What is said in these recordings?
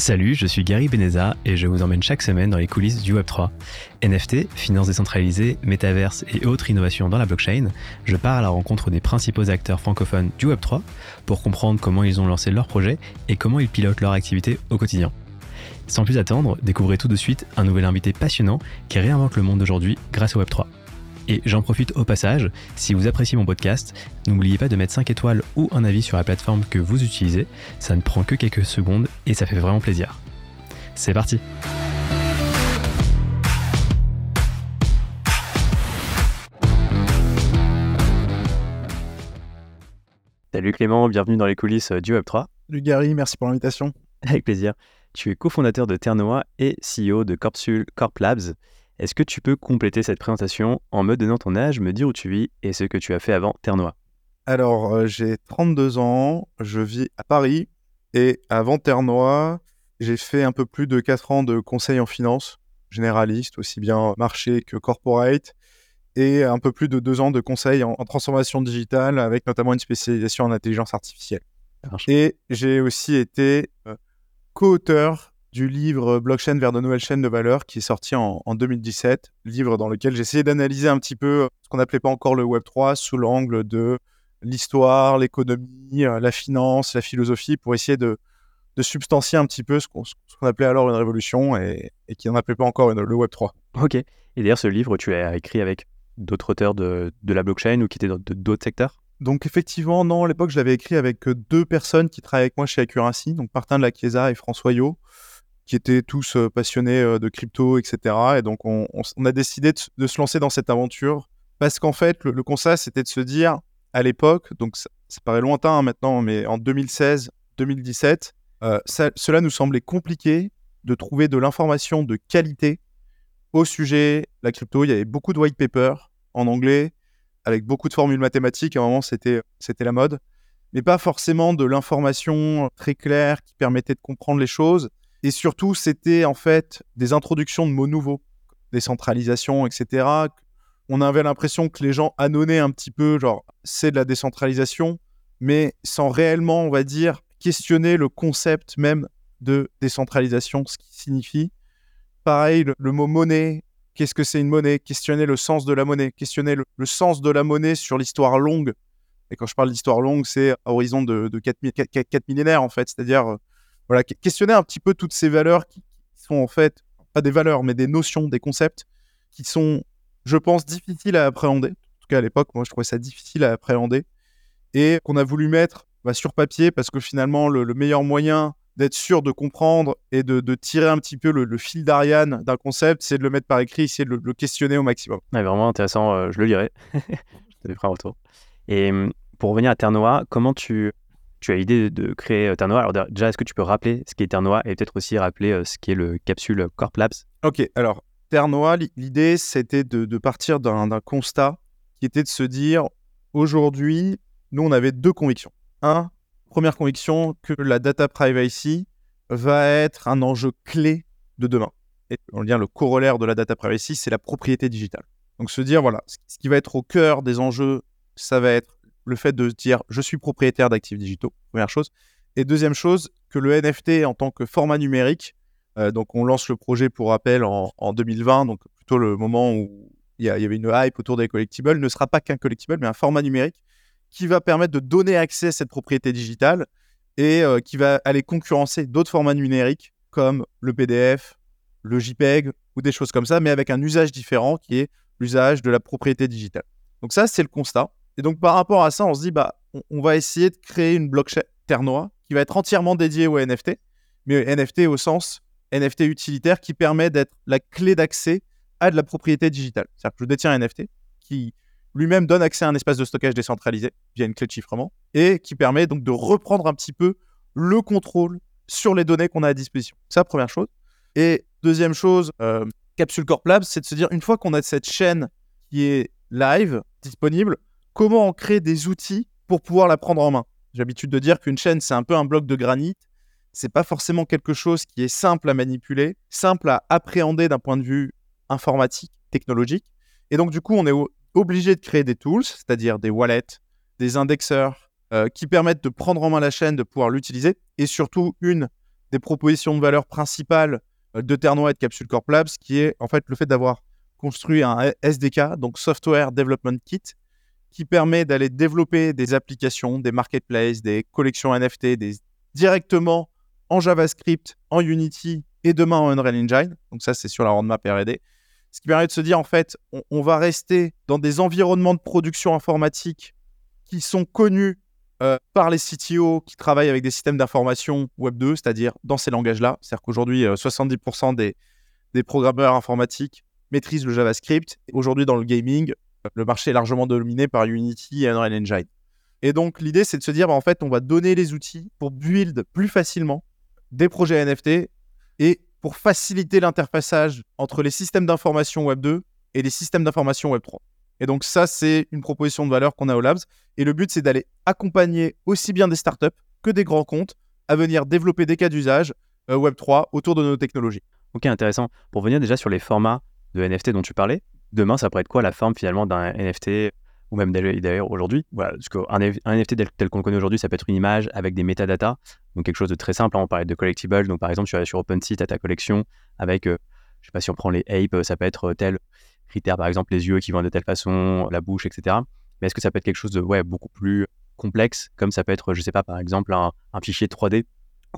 Salut, je suis Gary Beneza et je vous emmène chaque semaine dans les coulisses du Web3. NFT, finances décentralisées, métaverse et autres innovations dans la blockchain, je pars à la rencontre des principaux acteurs francophones du Web3 pour comprendre comment ils ont lancé leurs projets et comment ils pilotent leur activité au quotidien. Sans plus attendre, découvrez tout de suite un nouvel invité passionnant qui réinvente le monde d'aujourd'hui grâce au Web3. Et j'en profite au passage, si vous appréciez mon podcast, n'oubliez pas de mettre 5 étoiles ou un avis sur la plateforme que vous utilisez, ça ne prend que quelques secondes et ça fait vraiment plaisir. C'est parti Salut Clément, bienvenue dans les coulisses du Web3. Salut Gary, merci pour l'invitation. Avec plaisir. Tu es cofondateur de Ternoa et CEO de Corpsul Corp Labs. Est-ce que tu peux compléter cette présentation en me donnant ton âge, me dire où tu vis et ce que tu as fait avant Ternois? Alors, euh, j'ai 32 ans, je vis à Paris et avant Ternois, j'ai fait un peu plus de 4 ans de conseil en finance, généraliste, aussi bien marché que corporate, et un peu plus de 2 ans de conseil en, transformation digitale avec notamment une spécialisation en intelligence artificielle. Et j'ai aussi été euh, co-auteur du livre Blockchain vers de nouvelles chaînes de valeur qui est sorti en, 2017, livre dans lequel essayé d'analyser un petit peu ce qu'on n'appelait pas encore le Web 3 sous l'angle de l'histoire, l'économie, euh, la finance, la philosophie pour essayer de, substancier un petit peu ce qu'on appelait alors une révolution et, qui n'en appelait pas encore le Web 3. Ok. Et d'ailleurs, ce livre, tu as écrit avec d'autres auteurs de, la blockchain ou qui étaient d'autres secteurs? Donc effectivement, non, à l'époque, je l'avais écrit avec deux personnes qui travaillent avec moi chez Accuracy, donc Martin de la Chiesa et François Yo qui étaient tous passionnés de crypto, etc. Et donc, on, a décidé de, se lancer dans cette aventure parce qu'en fait, le, constat, c'était de se dire, à l'époque, donc ça, paraît lointain hein, maintenant, mais en 2016-2017, cela nous semblait compliqué de trouver de l'information de qualité au sujet de la crypto. Il y avait beaucoup de white paper en anglais, avec beaucoup de formules mathématiques. À un moment, c'était la mode. Mais pas forcément de l'information très claire qui permettait de comprendre les choses. Et surtout, c'était en fait des introductions de mots nouveaux, décentralisation, etc. On avait l'impression que les gens annonnaient un petit peu, genre, c'est de la décentralisation, mais sans réellement, on va dire, questionner le concept même de décentralisation, ce qui signifie. Pareil, le, mot monnaie, qu'est-ce que c'est une monnaie? Questionner le sens de la monnaie, questionner le, sens de la monnaie sur l'histoire longue. Et quand je parle d'histoire longue, c'est à horizon de, de 4, 4, millénaires, en fait, c'est-à-dire voilà, questionner un petit peu toutes ces valeurs qui, sont en fait pas des valeurs, mais des notions, des concepts qui sont, je pense, difficiles à appréhender. En tout cas, à l'époque, moi, je trouvais ça difficile à appréhender et qu'on a voulu mettre bah, sur papier parce que finalement, le, meilleur moyen d'être sûr de comprendre et de, tirer un petit peu le, fil d'Ariane d'un concept, c'est de le mettre par écrit, essayer de le, questionner au maximum. vraiment intéressant, euh, je le lirai. je te ferai un retour. Et hum, pour revenir à Terre comment tu tu as l'idée de créer euh, Ternoa. Alors déjà, est-ce que tu peux rappeler ce qu'est Ternoa et peut-être aussi rappeler euh, ce qu'est le capsule Corp Labs? Ok, alors Ternoa, l'idée c'était de, partir d'un constat qui était de se dire aujourd'hui, nous on avait deux convictions. Un, première conviction que la data privacy va être un enjeu clé de demain. Et on dire le corollaire de la data privacy, c'est la propriété digitale. Donc se dire voilà, ce qui va être au cœur des enjeux, ça va être le fait de dire je suis propriétaire d'actifs digitaux, première chose. Et deuxième chose, que le NFT en tant que format numérique, euh, donc on lance le projet pour rappel en, 2020, donc plutôt le moment où il y, avait une hype autour des collectibles, ne sera pas qu'un collectible, mais un format numérique qui va permettre de donner accès à cette propriété digitale et euh, qui va aller concurrencer d'autres formats numériques comme le PDF, le JPEG ou des choses comme ça, mais avec un usage différent qui est l'usage de la propriété digitale. Donc ça, c'est le constat. Et donc, par rapport à ça, on se dit, bah, on, va essayer de créer une blockchain Ternoa qui va être entièrement dédiée au NFT, mais NFT au sens NFT utilitaire qui permet d'être la clé d'accès à de la propriété digitale. C'est-à-dire que je détiens un NFT qui lui-même donne accès à un espace de stockage décentralisé via une clé de chiffrement et qui permet donc de reprendre un petit peu le contrôle sur les données qu'on a à disposition. Ça, première chose. Et deuxième chose, euh, Capsule Corp Labs, c'est de se dire, une fois qu'on a cette chaîne qui est live, disponible, comment on crée des outils pour pouvoir la prendre en main. J'ai l'habitude de dire qu'une chaîne, c'est un peu un bloc de granit. C'est pas forcément quelque chose qui est simple à manipuler, simple à appréhender d'un point de vue informatique, technologique. Et donc, du coup, on est obligé de créer des tools, c'est-à-dire des wallets, des indexeurs, euh, qui permettent de prendre en main la chaîne, de pouvoir l'utiliser, et surtout une des propositions de valeur principales euh, de Ternois et de Capsule Corp Labs, qui est en fait le fait d'avoir construit un SDK, donc Software Development Kit, qui permet d'aller développer des applications, des marketplaces, des collections NFT directement en JavaScript, en Unity et demain en Unreal Engine. Donc ça, c'est sur la roadmap R&D. Ce qui permet de se dire, en fait, on, va rester dans des environnements de production informatique qui sont connus euh, par les CTO qui travaillent avec des systèmes d'information Web 2, c'est-à-dire dans ces langages-là. C'est-à-dire qu'aujourd'hui, 70% euh, des programmeurs informatiques maîtrisent le JavaScript. Aujourd'hui, dans le gaming, le marché est largement dominé par Unity et Unreal Engine. Et donc, l'idée, c'est de se dire, bah, en fait, on va donner les outils pour build plus facilement des projets NFT et pour faciliter l'interfaçage entre les systèmes d'information Web 2 et les systèmes d'information Web 3. Et donc ça, c'est une proposition de valeur qu'on a au Labs. Et le but, c'est d'aller accompagner aussi bien des startups que des grands comptes à venir développer des cas d'usage euh, Web 3 autour de nos technologies. Ok, intéressant. Pour venir déjà sur les formats de NFT dont tu parlais, demain, ça pourrait être quoi la forme finalement d'un NFT ou même d'ailleurs aujourd'hui? Voilà, parce qu'un un NFT tel, qu'on le connaît aujourd'hui, ça peut être une image avec des métadatas, donc quelque chose de très simple. Hein, on parlait de collectibles, donc par exemple, sur OpenSea, tu as ta collection avec, je euh, je sais pas si on prend les apes, ça peut être tel critère, par exemple les yeux qui vont de telle façon, la bouche, etc. Mais est-ce que ça peut être quelque chose de ouais, beaucoup plus complexe, comme ça peut être, je sais pas, par exemple, un, fichier 3D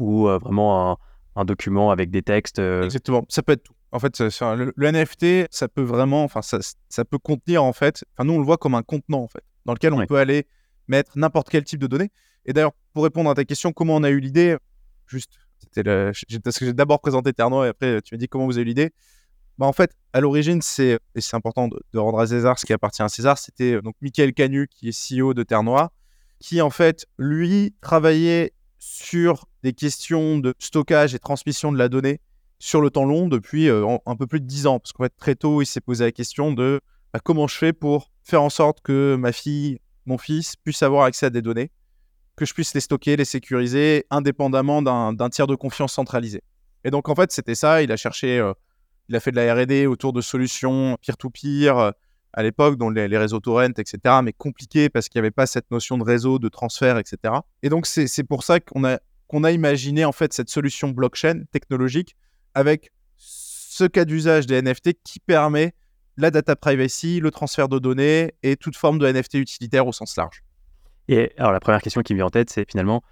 ou euh, vraiment un, document avec des textes euh, Exactement, ça peut être tout. En fait, le, NFT, ça peut vraiment, enfin, ça, ça, peut contenir, en fait, enfin, nous, on le voit comme un contenant, en fait, dans lequel on peut aller mettre n'importe quel type de données. Et d'ailleurs, pour répondre à ta question, comment on a eu l'idée Juste, c'était parce que j'ai d'abord présenté Terno et après, tu m'as dit comment vous avez eu l'idée. Bah, en fait, à l'origine, c'est, et c'est important de, rendre à César ce qui appartient à César, c'était euh, donc Michael Canu, qui est CEO de Ternois, qui, en fait, lui, travaillait sur des questions de stockage et transmission de la donnée sur le temps long depuis euh, un peu plus de 10 ans. Parce qu'en fait, très tôt, il s'est posé la question de bah, comment je fais pour faire en sorte que ma fille, mon fils, puissent avoir accès à des données, que je puisse les stocker, les sécuriser, indépendamment d'un tiers de confiance centralisé. Et donc, en fait, c'était ça. Il a cherché, euh, il a fait de la RD autour de solutions peer-to-peer euh, à l'époque, dont les, réseaux torrent, etc., mais compliqué parce qu'il n'y avait pas cette notion de réseau, de transfert, etc. Et donc, c'est pour ça qu'on a, qu'on a imaginé, en fait, cette solution blockchain technologique avec ce cas d'usage des NFT qui permet la data privacy, le transfert de données et toute forme de NFT utilitaire au sens large. Et alors la première question qui me vient en tête, c'est finalement,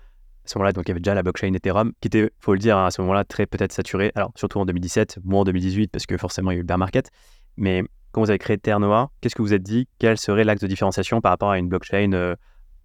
à ce moment-là, donc il y avait déjà la blockchain Ethereum, qui était, faut le dire, à ce moment-là, très peut-être saturée. Alors surtout en 2017, moins en 2018, parce que forcément il y a eu le bear market. Mais quand vous avez créé Ternoa, qu'est-ce que vous êtes dit? Quel serait l'axe de différenciation par rapport à une blockchain euh,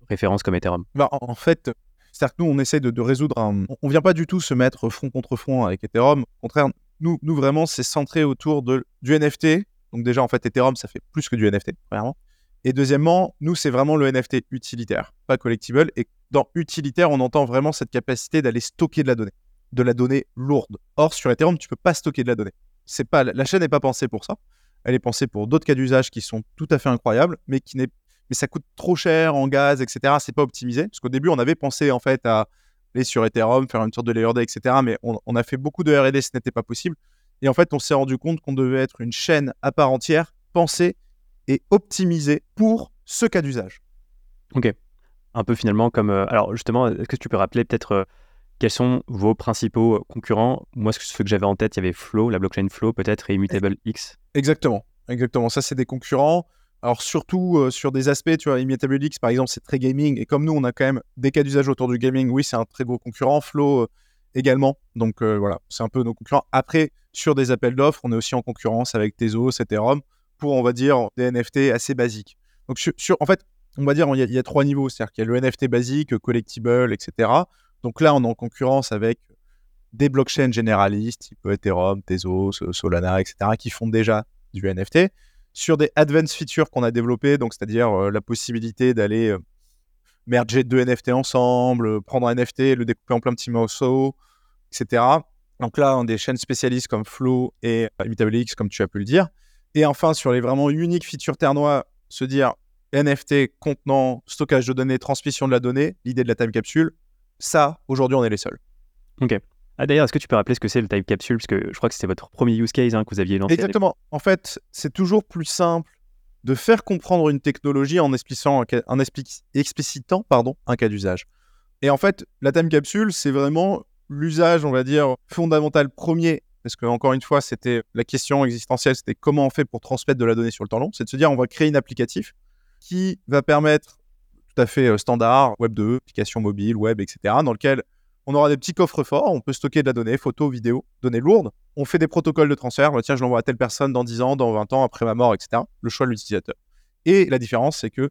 référence comme Ethereum? Bah, en, fait, c'est-à-dire que nous, on essaie de, résoudre un... On vient pas du tout se mettre front contre front avec Ethereum. Au contraire, nous, nous vraiment, c'est centré autour de, du NFT. Donc déjà, en fait, Ethereum, ça fait plus que du NFT, premièrement. Et deuxièmement, nous, c'est vraiment le NFT utilitaire, pas collectible. Et dans utilitaire, on entend vraiment cette capacité d'aller stocker de la donnée, de la donnée lourde. Or, sur Ethereum, tu peux pas stocker de la donnée. C'est pas, la chaîne n'est pas pensée pour ça. Elle est pensée pour d'autres cas d'usage qui sont tout à fait incroyables, mais qui n'est mais ça coûte trop cher en gaz, etc. C'est pas optimisé. Parce qu'au début, on avait pensé en fait à aller sur Ethereum, faire une sorte de layer day, etc. Mais on, a fait beaucoup de R&D, ce n'était pas possible. Et en fait, on s'est rendu compte qu'on devait être une chaîne à part entière, pensée et optimisée pour ce cas d'usage. Ok. Un peu finalement comme... Euh, alors justement, est-ce que tu peux rappeler peut-être euh, quels sont vos principaux concurrents? Moi, ce que j'avais en tête, il y avait Flow, la blockchain Flow peut-être, et Immutable X. Exactement. Exactement. Ça, c'est des concurrents. Alors surtout euh, sur des aspects, tu vois, Immutable X par exemple, c'est très gaming. Et comme nous, on a quand même des cas d'usage autour du gaming, oui, c'est un très gros concurrent. Flow euh, également. Donc euh, voilà, c'est un peu nos concurrents. Après, sur des appels d'offres, on est aussi en concurrence avec Tezos, Ethereum, pour, on va dire, des NFT assez basiques. Donc sur, en fait, on va dire, il y, a, trois niveaux. C'est-à-dire qu'il y a le NFT basique, collectible, etc. Donc là, on est en concurrence avec des blockchains généralistes, type Ethereum, Tezos, Solana, etc., qui font déjà du NFT sur des advanced features qu'on a développées, donc c'est-à-dire euh, la possibilité d'aller euh, merger deux NFT ensemble, euh, prendre un NFT, le découper en plein petits morceaux, etc. Donc là, on a des chaînes spécialistes comme Flow et ImmutableX, comme tu as pu le dire. Et enfin, sur les vraiment uniques features ternois, se dire NFT, contenant, stockage de données, transmission de la donnée, l'idée de la time capsule, ça, aujourd'hui, on est les seuls. Ok. Ah, d'ailleurs, est-ce que tu peux rappeler ce que c'est le Time Capsule? Parce que je crois que c'était votre premier use case hein, que vous aviez lancé. Exactement. En fait, c'est toujours plus simple de faire comprendre une technologie en, explicitant, en explicitant pardon, un cas d'usage. Et en fait, la Time Capsule, c'est vraiment l'usage, on va dire, fondamental premier, parce que encore une fois, c'était la question existentielle, c'était comment on fait pour transmettre de la donnée sur le temps long, c'est de se dire on va créer une applicatif qui va permettre tout à fait euh, standard, Web 2, application mobile, web, etc., dans lequel on aura des petits coffres forts, on peut stocker de la donnée, photos, vidéos, données lourdes. On fait des protocoles de transfert, bah, tiens, je l'envoie à telle personne dans 10 ans, dans 20 ans, après ma mort, etc. Le choix de l'utilisateur. Et la différence, c'est que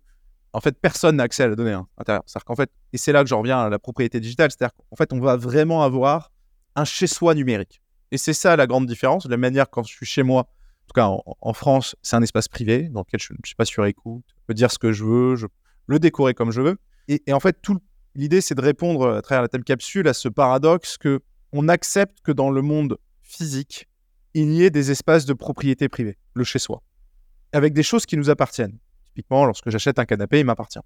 en fait, personne n'a accès à la donnée hein. C'est-à-dire qu'en fait, et c'est là que je reviens à la propriété digitale, c'est-à-dire qu'en fait, on va vraiment avoir un chez-soi numérique. Et c'est ça la grande différence. De la manière, quand je suis chez moi, en tout cas en, France, c'est un espace privé dans lequel je ne suis pas sur écoute, je peux dire ce que je veux, je le décorer comme je veux. Et, en fait, l'idée, c'est de répondre à travers la telle capsule à ce paradoxe que on accepte que dans le monde physique, il y ait des espaces de propriété privée, le chez-soi, avec des choses qui nous appartiennent. Typiquement, lorsque j'achète un canapé, il m'appartient.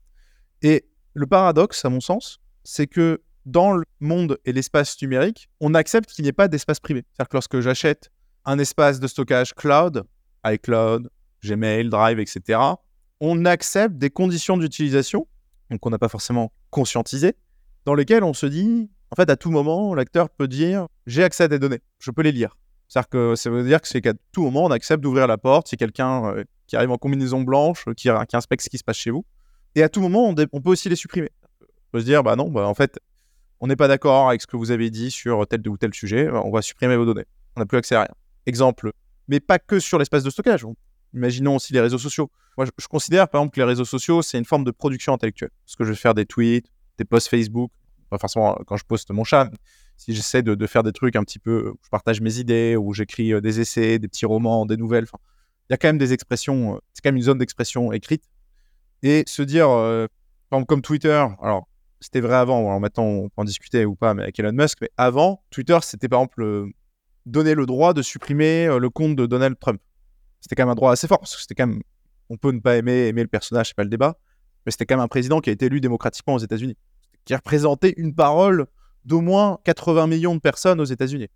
Et le paradoxe, à mon sens, c'est que dans le monde et l'espace numérique, on accepte qu'il n'y ait pas d'espace privé. C'est-à-dire que lorsque j'achète un espace de stockage cloud, iCloud, Gmail, Drive, etc., on accepte des conditions d'utilisation, donc on n'a pas forcément conscientisé, dans lesquelles on se dit, en fait, à tout moment, l'acteur peut dire j'ai accès à des données, je peux les lire. C'est-à-dire que ça veut dire que c'est qu'à tout moment, on accepte d'ouvrir la porte si quelqu'un euh, qui arrive en combinaison blanche, qui, qui, inspecte ce qui se passe chez vous. Et à tout moment, on, peut aussi les supprimer. On peut se dire, bah non, bah en fait, on n'est pas d'accord avec ce que vous avez dit sur tel ou tel sujet, on va supprimer vos données. On n'a plus accès à rien. Exemple, mais pas que sur l'espace de stockage. Imaginons aussi les réseaux sociaux. Moi, je, considère par exemple que les réseaux sociaux, c'est une forme de production intellectuelle. Parce que je vais faire des tweets, des posts Facebook, pas forcément quand je poste mon chat, si j'essaie de, faire des trucs un petit peu, où je partage mes idées, où j'écris euh, des essais, des petits romans, des nouvelles, il y a quand même des expressions, euh, c'est quand même une zone d'expression écrite. Et se dire, euh, par exemple, comme Twitter, alors c'était vrai avant, maintenant on peut en discuter ou pas, mais avec Elon Musk, mais avant, Twitter, c'était par exemple donner le droit de supprimer le compte de Donald Trump. C'était quand même un droit assez fort, parce que c'était quand même, on peut ne pas aimer, aimer le personnage, c'est pas le débat, mais c'était quand même un président qui a été élu démocratiquement aux États-Unis, qui représentait une parole d'au moins 80 millions de personnes aux États-Unis.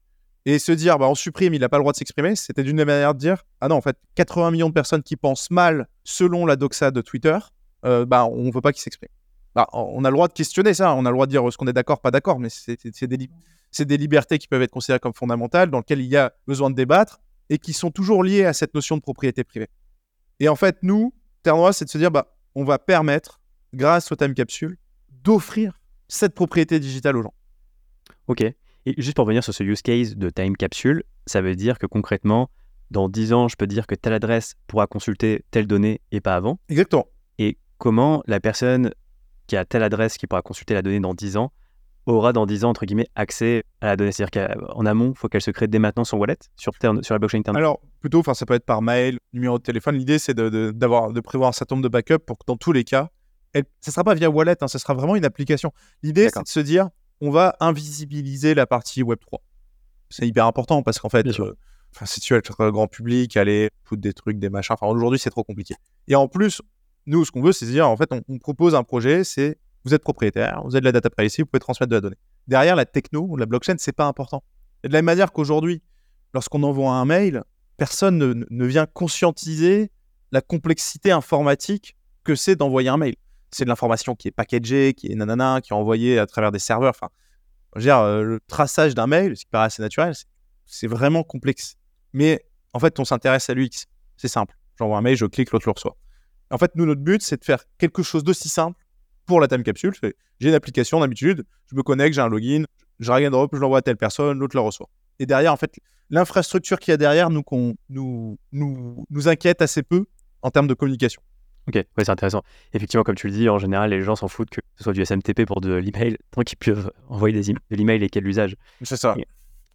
Et se dire, bah, on supprime, il n'a pas le droit de s'exprimer, c'était d'une manière de dire, ah non, en fait, 80 millions de personnes qui pensent mal selon la doxa de Twitter, euh, bah, on ne veut pas qu'ils s'expriment. Bah, on a le droit de questionner ça, on a le droit de dire ce qu'on est d'accord, pas d'accord, mais c'est des, des, libertés qui peuvent être considérées comme fondamentales, dans lesquelles il y a besoin de débattre et qui sont toujours liées à cette notion de propriété privée. Et en fait, nous, Terre Noire, c'est de se dire, bah, on va permettre, grâce au time capsule, d'offrir cette propriété digitale aux gens. Ok. Et juste pour revenir sur ce use case de time capsule, ça veut dire que concrètement, dans 10 ans, je peux dire que telle adresse pourra consulter telle donnée et pas avant? Exactement. Et comment la personne qui a telle adresse qui pourra consulter la donnée dans 10 ans aura dans 10 ans, entre guillemets, accès à la donnée C'est-à-dire qu'en amont, il faut qu'elle se crée dès maintenant son wallet sur, sur la blockchain interne Alors, plutôt, enfin, ça peut être par mail, numéro de téléphone. L'idée, c'est de, de, prévoir un certain nombre de backups pour que dans tous les cas, elle, ça ne sera pas via wallet, hein, ça sera vraiment une application. L'idée, c'est de se dire, on va invisibiliser la partie Web3. C'est hyper important parce qu'en fait, euh, si tu veux être grand public, aller foutre des trucs, des machins, enfin aujourd'hui c'est trop compliqué. Et en plus, nous, ce qu'on veut, c'est dire, en fait, on, propose un projet, c'est vous êtes propriétaire, vous avez de la data privacy, vous pouvez transmettre de la donnée. Derrière, la techno, la blockchain, c'est pas important. De la même manière qu'aujourd'hui, lorsqu'on envoie un mail, personne ne, vient conscientiser la complexité informatique que c'est d'envoyer un mail c'est de l'information qui est packagée, qui est nanana, qui est envoyée à travers des serveurs. Enfin, euh, le traçage d'un mail, ce qui paraît assez naturel, c'est vraiment complexe. Mais en fait, on s'intéresse à l'UX. C'est simple. J'envoie un mail, je clique, l'autre le reçoit. En fait, nous, notre but, c'est de faire quelque chose d'aussi simple pour la time capsule. J'ai une application d'habitude, je me connecte, j'ai un login, je regarde je l'envoie à telle personne, l'autre le reçoit. Et derrière, en fait, l'infrastructure qu'il y a derrière nous, nous, nous, nous inquiète assez peu en termes de communication. Ok, ouais, c'est intéressant. Effectivement, comme tu le dis, en général, les gens s'en foutent que ce soit du SMTP pour de l'email, tant qu'ils peuvent envoyer des de l'email et quel l'usage. C'est ça.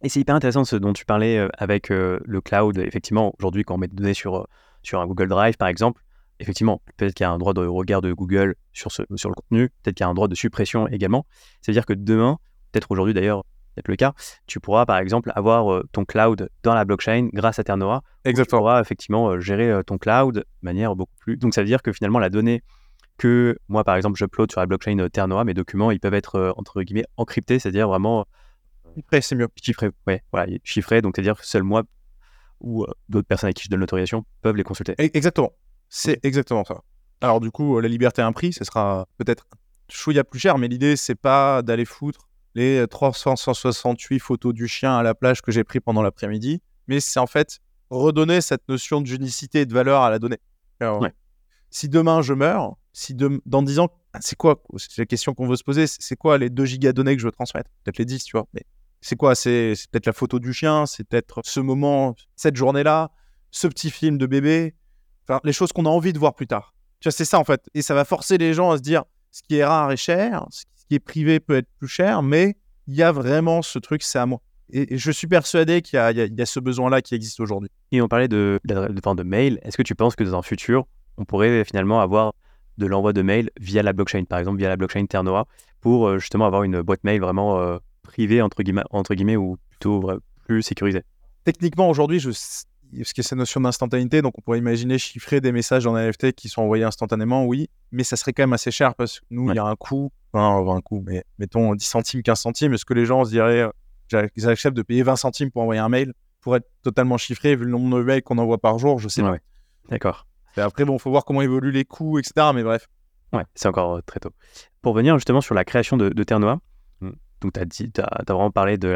Et, c'est hyper intéressant ce dont tu parlais euh, avec euh, le cloud. Effectivement, aujourd'hui, quand on met des données sur, euh, sur un Google Drive, par exemple, effectivement, peut-être qu'il y a un droit de regard de Google sur, ce, sur le contenu, peut-être qu'il y a un droit de suppression également. Ça veut dire que demain, peut-être aujourd'hui d'ailleurs, le cas, tu pourras par exemple avoir euh, ton cloud dans la blockchain grâce à Ternoa. Exactement. Tu pourras effectivement euh, gérer euh, ton cloud de manière beaucoup plus. Donc ça veut dire que finalement la donnée que moi par exemple j'upload sur la blockchain Ternoa, mes documents ils peuvent être entre guillemets encryptés, c'est-à-dire vraiment chiffrés, c'est mieux. Chiffrés, ouais, voilà, chiffrés, donc c'est-à-dire que seul moi ou d'autres personnes à qui je donne l'autorisation peuvent les consulter. E-, exactement, c'est exactement ça. Alors du coup, la liberté à un prix, ce sera peut-être chouïa plus cher, mais l'idée c'est pas d'aller foutre les 368 photos du chien à la plage que j'ai pris pendant l'après-midi, mais c'est en fait redonner cette notion d'unicité et de valeur à la donnée. Si demain je meurs, si dans 10 ans, ah, c'est quoi? C'est la question qu'on veut se poser. C'est quoi les 2 gigas données que je veux transmettre? Peut-être les 10, tu vois. Mais c'est quoi? C'est peut-être la photo du chien, c'est peut-être ce moment, cette journée-là, ce petit film de bébé. Enfin, les choses qu'on a envie de voir plus tard. Tu vois, c'est ça en fait. Et ça va forcer les gens à se dire ce qui est rare est cher, ce qui est privé peut être plus cher, mais il y a vraiment ce truc, c'est à moi. Et, je suis persuadé qu'il y, a ce besoin-là qui existe aujourd'hui. Et on parlait de, de, de mail. Est-ce que tu penses que dans un futur, on pourrait finalement avoir de l'envoi de mail via la blockchain, par exemple via la blockchain Ternoa, pour euh, justement avoir une boîte mail vraiment euh, privée, entre guillemets, entre guillemets, ou plutôt plus sécurisée? Techniquement, aujourd'hui, je, ce qui est cette notion d'instantanéité, donc on pourrait imaginer chiffrer des messages en NFT qui sont envoyés instantanément, oui, mais ça serait quand même assez cher parce que nous, il y a un coût, enfin, un coût, mais mettons 10 centimes, 15 centimes, est-ce que les gens se diraient, euh, ils acceptent de payer 20 centimes pour envoyer un mail pour être totalement chiffré, vu le nombre de mails qu'on envoie par jour, je sais pas. D'accord. après, bon, faut voir comment évoluent les coûts, etc. Mais bref. Ouais, c'est encore euh, très tôt. Pour venir justement sur la création de, de Ternoa, mm. donc tu as, as, vraiment parlé de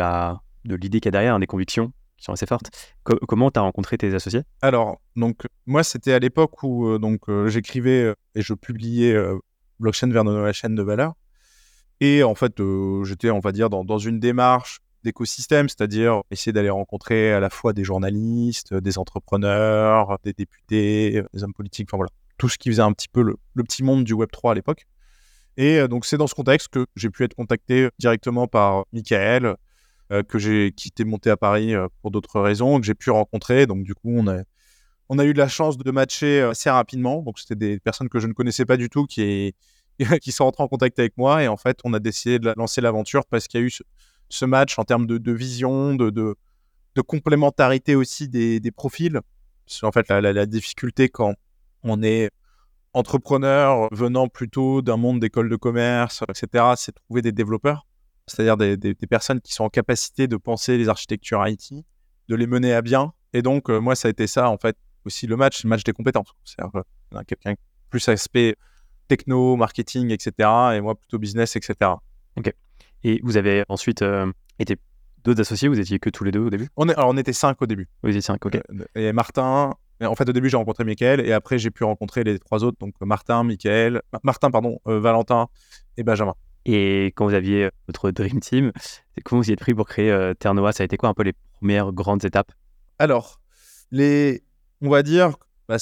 l'idée de qu'il y a derrière, hein, des convictions assez fortes. comment tu as rencontré tes associés? Alors, donc, moi, c'était à l'époque où euh, donc euh, j'écrivais et je publiais Blockchain vers la chaîne de valeur. Et en fait, j'étais, on va dire, dans, dans une démarche d'écosystème, c'est-à-dire essayer d'aller rencontrer à la fois des journalistes, des entrepreneurs, des députés, des hommes politiques, enfin voilà, tout ce qui faisait un petit peu le, petit monde du Web3 à l'époque. Et euh, donc c'est dans ce contexte que j'ai pu être contacté directement par Michael, euh, que j'ai quitté monté à Paris euh, pour d'autres raisons, que j'ai pu rencontrer. Donc du coup, on a, eu la chance de matcher assez rapidement. Donc c'était des personnes que je ne connaissais pas du tout qui, sont rentrées en contact avec moi. Et en fait, on a décidé de lancer l'aventure parce qu'il y a eu ce, match en termes de, vision, de, complémentarité aussi des, profils. En fait, la, difficulté quand on est entrepreneur venant plutôt d'un monde d'école de commerce, etc., c'est trouver des développeurs, c'est-à-dire des, personnes qui sont en capacité de penser les architectures IT, de les mener à bien. Et donc, euh, moi, ça a été ça, en fait, aussi le match, le match des compétences. C'est-à-dire euh, quelqu'un plus aspect techno, marketing, etc., et moi plutôt business, etc. Ok. Et vous avez ensuite euh, été d'autres associés Vous étiez que tous les deux au début? On est, Alors, on était cinq au début. Vous étiez cinq, ok. Et Martin, en fait, au début, j'ai rencontré Michael et après, j'ai pu rencontrer les trois autres, donc Martin, Michael, Martin, pardon, euh, Valentin et Benjamin. Et quand vous aviez votre Dream Team, comment vous y êtes pris pour créer Ternoa? Ça a été quoi un peu les premières grandes étapes? Alors, les, on va dire, bah,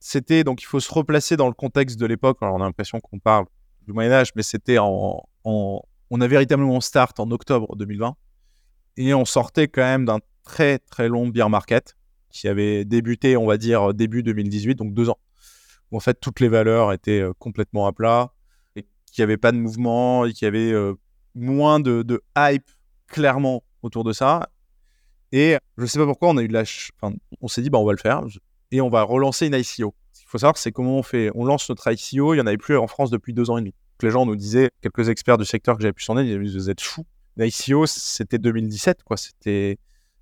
c'était donc il faut se replacer dans le contexte de l'époque. On a l'impression qu'on parle du Moyen Âge, mais c'était en, on a véritablement start en octobre 2020 et on sortait quand même d'un très très long bear market qui avait débuté, on va dire, début 2018, donc deux ans, où en fait toutes les valeurs étaient euh, complètement à plat qu'il n'y avait pas de mouvement et qu'il y avait euh, moins de, hype clairement autour de ça. Et je ne sais pas pourquoi, on a eu de la, on s'est dit bah on va le faire et on va relancer une ICO. Ce qu'il faut savoir, c'est comment on fait. On lance notre ICO, il n'y en avait plus en France depuis deux ans et demi les gens nous disaient, quelques experts du secteur que j'avais pu sonner, ils disaient, vous êtes fous. L'ICO, c'était 2017, quoi. C'était,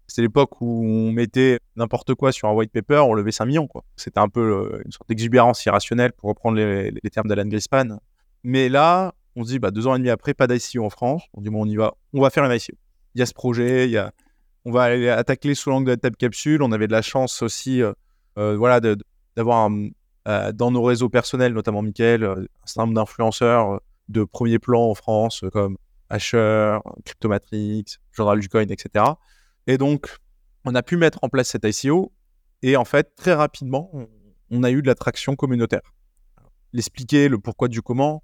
c'était l'époque où on mettait n'importe quoi sur un white paper, on levait 5 millions. C'était un peu euh, une sorte d'exubérance irrationnelle, pour reprendre les, termes d'Alan Grispan. Mais là, on se dit, bah, deux ans et demi après, pas d'ICO en France. On dit, bon, on y va, on va faire une ICO. Il y a ce projet, il y a, on va aller attaquer sous l'angle de la table capsule. On avait de la chance aussi, euh, euh, voilà, d'avoir euh, dans nos réseaux personnels, notamment Michael, euh, un certain nombre d'influenceurs de premier plan en France, comme Asher, Cryptomatrix, Journal du Coin, etc. Et donc, on a pu mettre en place cette ICO. Et en fait, très rapidement, on a eu de l'attraction communautaire. L'expliquer, le pourquoi du comment,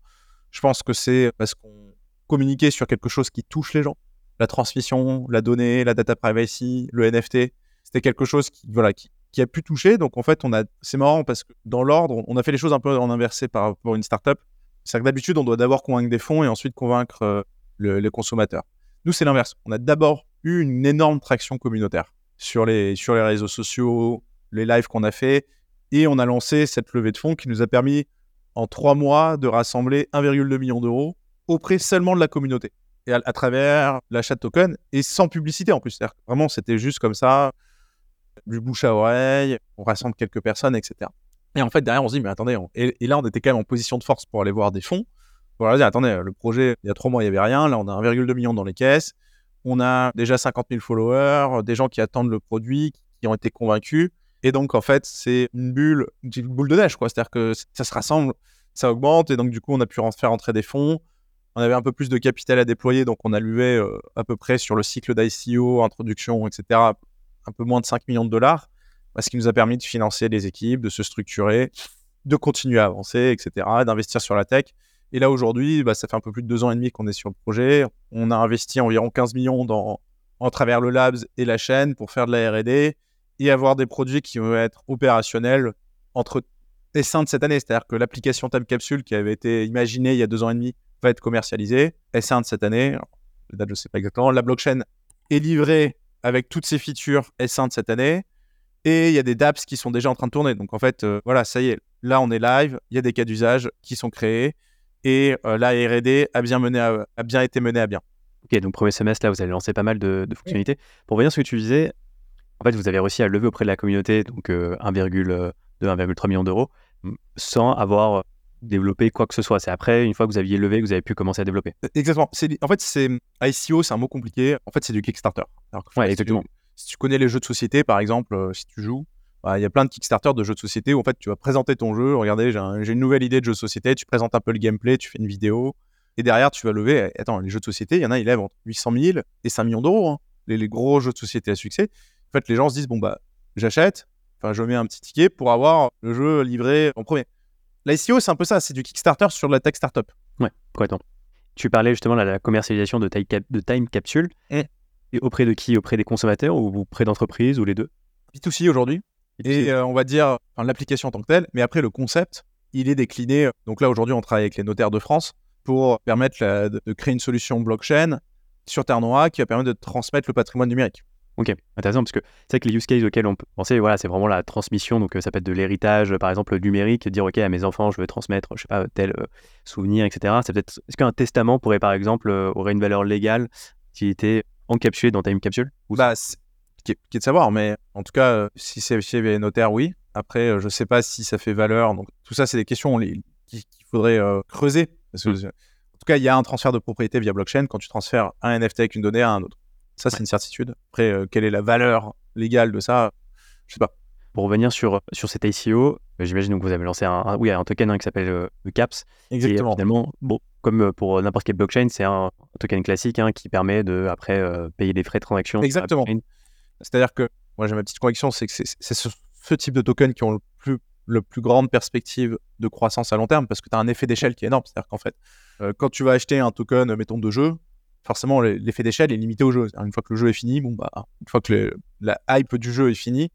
je pense que c'est parce qu'on communiquait sur quelque chose qui touche les gens. La transmission, la donnée, la data privacy, le NFT, c'était quelque chose qui, voilà, qui, a pu toucher. Donc en fait, on a, c'est marrant parce que dans l'ordre, on a fait les choses un peu en inversé par rapport à une startup. C'est que d'habitude, on doit d'abord convaincre des fonds et ensuite convaincre euh, les consommateurs. Nous, c'est l'inverse. On a d'abord eu une énorme traction communautaire sur les, sur les réseaux sociaux, les lives qu'on a fait, et on a lancé cette levée de fonds qui nous a permis en trois mois de rassembler 1,2 million d'euros auprès seulement de la communauté et à, travers l'achat de tokens et sans publicité en plus. Vraiment, c'était juste comme ça du bouche à oreille, on rassemble quelques personnes, etc. Et en fait, derrière, on se dit, mais attendez, et, là, on était quand même en position de force pour aller voir des fonds. Voilà, dire, attendez, le projet, il y a trois mois, il n'y avait rien. Là, on a 1,2 million dans les caisses. On a déjà 50 000 followers, des gens qui attendent le produit, qui ont été convaincus. Et donc, en fait, c'est une bulle, une boule de neige, quoi. C'est-à-dire que ça se rassemble, ça augmente. Et donc, du coup, on a pu faire entrer des fonds. On avait un peu plus de capital à déployer. Donc, on a levé euh, à peu près sur le cycle d'ICO, introduction, etc., un peu moins de 5 millions de dollars. Ce qui nous a permis de financer les équipes, de se structurer, de continuer à avancer, etc., d'investir sur la tech. Et là, aujourd'hui, bah, ça fait un peu plus de deux ans et demi qu'on est sur le projet. On a investi environ 15 millions dans, en travers le Labs et la chaîne pour faire de la R&D et avoir des produits qui vont être opérationnels entre S1 de cette année. C'est-à-dire que l'application Time Capsule qui avait été imaginée il y a deux ans et demi va être commercialisée. S1 de cette année, la date je ne sais pas exactement. La blockchain est livrée avec toutes ses features S1 de cette année. Et il y a des dApps qui sont déjà en train de tourner. Donc en fait, euh, voilà, ça y est, là on est live, il y a des cas d'usage qui sont créés et euh, la R&D a bien, mené a bien été menée à bien. Ok, donc premier semestre, là, vous allez lancer pas mal de, fonctionnalités. Pour revenir sur ce que tu disais, en fait, vous avez réussi à lever auprès de la communauté donc 1,2, euh, 1,3 million d'euros sans avoir développé quoi que ce soit. C'est après, une fois que vous aviez levé, que vous avez pu commencer à développer. E, exactement. En fait, c'est ICO, c'est un mot compliqué. En fait, c'est du Kickstarter. ouais, exactement. Si tu, connais les jeux de société, par exemple, euh, si tu joues, bah, il y a plein de Kickstarter de jeux de société où en fait tu vas présenter ton jeu. Regardez, j'ai une nouvelle idée de jeu de société. Tu présentes un peu le gameplay, tu fais une vidéo. Et derrière, tu vas lever. Attends, les jeux de société, il y en a, ils lèvent entre 800 000 et 5 millions d'euros. Hein. Les, gros jeux de société à succès. Fait, les gens se disent bon, bah, j'achète, enfin, je mets un petit ticket pour avoir le jeu livré en premier. L'ICO, c'est un peu ça. C'est du Kickstarter sur la tech startup. Ouais, complètement. Tu parlais justement de la commercialisation de Time, de time Capsule. Et auprès de qui? Auprès des consommateurs ou auprès d'entreprises ou les deux? B2C aujourd'hui. Et euh, on va dire l'application en tant que telle, mais après le concept, il est décliné. Donc là aujourd'hui, on travaille avec les notaires de France pour permettre de, créer une solution blockchain sur Terre Noire qui va permettre de transmettre le patrimoine numérique. Ok, intéressant, parce que c'est que les use cases auxquels on peut penser, voilà, c'est vraiment la transmission, donc euh, ça peut être de l'héritage, par exemple, numérique, dire, ok, à mes enfants, je veux transmettre, je sais pas, tel euh, souvenir, etc. C'est peut-être, est-ce qu'un testament pourrait, par exemple, aurait une valeur légale qui était encapsulée dans Time Capsule bah, qui est, de savoir, mais en tout cas, euh, si c'est chez les notaires, oui. Après, euh, je ne sais pas si ça fait valeur. Donc, tout ça, c'est des questions qu'il faudrait euh, creuser. Parce mmh. En tout cas, il y a un transfert de propriété via blockchain quand tu transfères un NFT avec une donnée à un autre. Ça, c'est une certitude. Après, quelle est la valeur légale de ça Je ne sais pas. Pour revenir sur, sur cet ICO, j'imagine que vous avez lancé un, oui, un token hein, qui s'appelle le CAPS. Exactement. Et finalement, bon, comme pour n'importe quelle blockchain, c'est un, token classique hein, qui permet de, après, payer les frais de transaction. Exactement. C'est-à-dire que moi, j'ai ma petite conviction, c'est que c'est ce, type de tokens qui ont le plus, le plus grande perspective de croissance à long terme parce que tu as un effet d'échelle qui est énorme. C'est-à-dire qu'en fait, euh, quand tu vas acheter un token, mettons, de jeu, forcément, l'effet d'échelle est limité au jeu. Une fois que le jeu est fini, bon, bah, une fois que la hype du jeu est finie,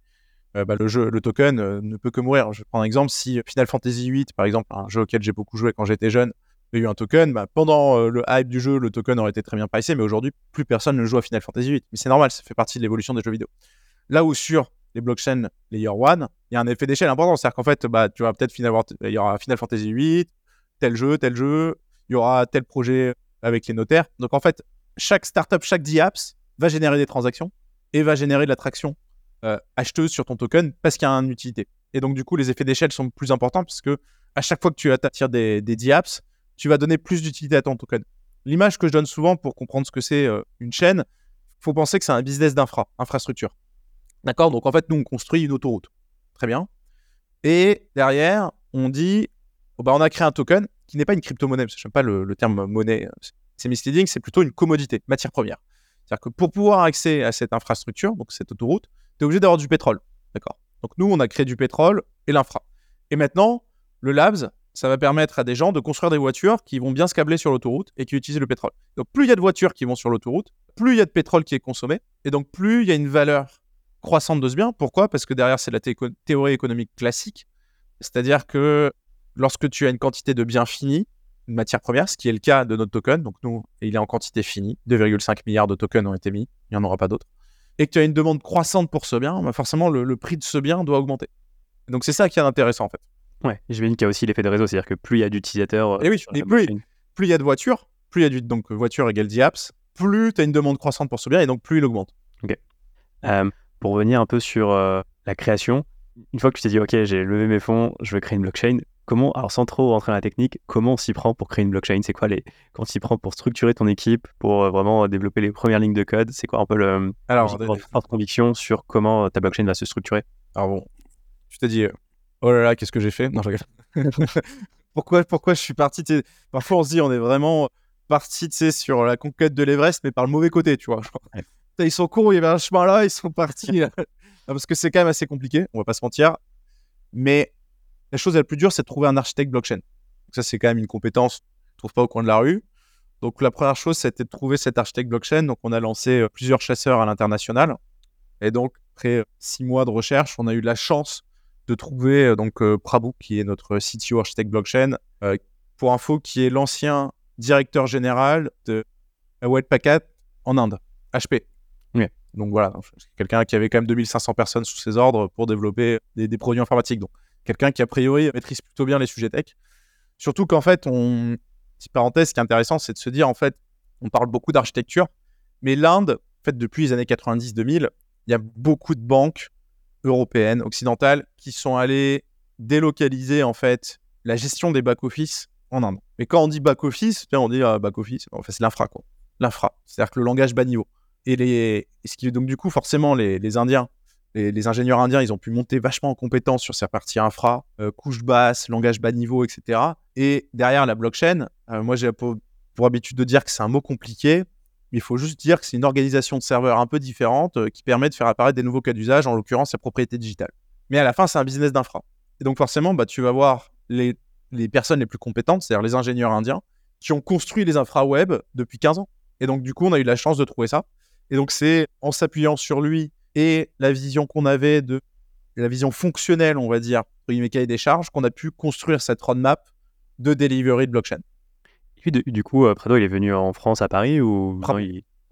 euh, bah, le, jeu, le token euh, ne peut que mourir. Je prends un exemple, si Final Fantasy VIII, par exemple, un jeu auquel j'ai beaucoup joué quand j'étais jeune, il y a eu un token, bah, pendant euh, le hype du jeu, le token aurait été très bien pricé, mais aujourd'hui, plus personne ne joue à Final Fantasy VIII. Mais c'est normal, ça fait partie de l'évolution des jeux vidéo. Là où sur les blockchains Layer 1, il y a un effet d'échelle important. C'est-à-dire qu'en fait, bah, tu vas peut-être Final, il y aura Final Fantasy VIII, tel jeu, tel jeu, il y aura tel projet avec les notaires. Donc en fait, chaque startup, chaque DApps va générer des transactions et va générer de l'attraction euh, acheteuse sur ton token parce qu'il y a une utilité. Et donc du coup, les effets d'échelle sont plus importants puisque à chaque fois que tu attires des, des DApps, tu vas donner plus d'utilité à ton token. L'image que je donne souvent pour comprendre ce que c'est euh, une chaîne, faut penser que c'est un business d'infra, infrastructure. D'accord? Donc en fait, nous, on construit une autoroute. Très bien. Et derrière, on dit, bah, on a créé un token qui n'est pas une crypto-monnaie, parce que je n'aime pas le, terme monnaie, c'est misleading, c'est plutôt une commodité, matière première. C'est-à-dire que pour pouvoir accéder à cette infrastructure, donc cette autoroute, tu es obligé d'avoir du pétrole. D'accord? Donc nous, on a créé du pétrole et l'infra. Et maintenant, le Labs, ça va permettre à des gens de construire des voitures qui vont bien se câbler sur l'autoroute et qui utilisent le pétrole. Donc plus il y a de voitures qui vont sur l'autoroute, plus il y a de pétrole qui est consommé, et donc plus il y a une valeur croissante de ce bien. Pourquoi? Parce que derrière, c'est la théorie économique classique, c'est-à-dire que lorsque tu as une quantité de biens finis, une matière première, ce qui est le cas de notre token, donc nous, il est en quantité finie, 2,5 milliards de tokens ont été mis, il n'y en aura pas d'autres, et que tu as une demande croissante pour ce bien, bah forcément le, le prix de ce bien doit augmenter. Donc c'est ça qui est intéressant en fait. Ouais, j'imagine qu'il y a aussi l'effet de réseau, c'est-à-dire que plus il y a d'utilisateurs. Et oui, et plus, plus il y a de voitures, plus il y a du, donc voiture égale apps, plus tu as une demande croissante pour ce bien et donc plus il augmente. Ok. Euh, pour revenir un peu sur euh, la création, une fois que tu t'es dit, OK, j'ai levé mes fonds, je veux créer une blockchain, comment, alors sans trop rentrer dans la technique, comment on s'y prend pour créer une blockchain? C'est quoi les, quand on s'y prend pour structurer ton équipe, pour euh, vraiment développer les premières lignes de code? C'est quoi un peu le, alors, forte conviction sur comment ta blockchain va se structurer? Alors bon, tu t'es dit, oh là là, qu'est-ce que j'ai fait? Non, je pourquoi, pourquoi je suis parti Parfois, on se dit, on est vraiment parti sur la conquête de l'Everest, mais par le mauvais côté, tu vois. Ils sont cons, il y avait un chemin là, ils sont partis. Parce que c'est quand même assez compliqué, on va pas se mentir. Mais la chose la plus dure, c'est de trouver un architecte blockchain. Donc ça, c'est quand même une compétence qu'on ne trouve pas au coin de la rue. Donc la première chose, c'était de trouver cet architecte blockchain. Donc on a lancé euh, plusieurs chasseurs à l'international. Et donc, après euh, six mois de recherche, on a eu la chance de trouver euh, donc Prabhu, qui est notre CTO architecte blockchain, pour info, qui est l'ancien directeur général de Wetpacket en Inde, HP. Donc voilà, quelqu'un qui avait quand même 2500 personnes sous ses ordres pour développer des, produits informatiques. Donc quelqu'un qui a priori maîtrise plutôt bien les sujets tech. Surtout qu'en fait, on, petite parenthèse, ce qui est intéressant, c'est de se dire en fait, on parle beaucoup d'architecture, mais l'Inde, en fait, depuis les années 90-2000, il y a beaucoup de banques européennes, occidentales, qui sont allées délocaliser en fait la gestion des back-office en Inde. Mais quand on dit back-office, on dit euh, back-office, en c'est l'infra, quoi. L'infra, c'est-à-dire que le langage bas niveau. Et, donc, du coup, forcément, les, Indiens, les, ingénieurs indiens, ils ont pu monter vachement en compétence sur cette partie infra, euh, couche basse, langage bas niveau, etc. Et derrière la blockchain, euh, moi, j'ai pour, habitude de dire que c'est un mot compliqué, mais il faut juste dire que c'est une organisation de serveurs un peu différente euh, qui permet de faire apparaître des nouveaux cas d'usage, en l'occurrence, la propriété digitale. Mais à la fin, c'est un business d'infra. Et donc, forcément, bah, tu vas voir les, les personnes les plus compétentes, c'est-à-dire les ingénieurs indiens, qui ont construit les infra web depuis 15 ans. Et donc, du coup, on a eu la chance de trouver ça. Et donc, c'est en s'appuyant sur lui et la vision qu'on avait de la vision fonctionnelle, on va dire, du cahier des charges, qu'on a pu construire cette roadmap de delivery de blockchain. Et puis, du coup, euh, Prado, il est venu en France, à Paris ou non,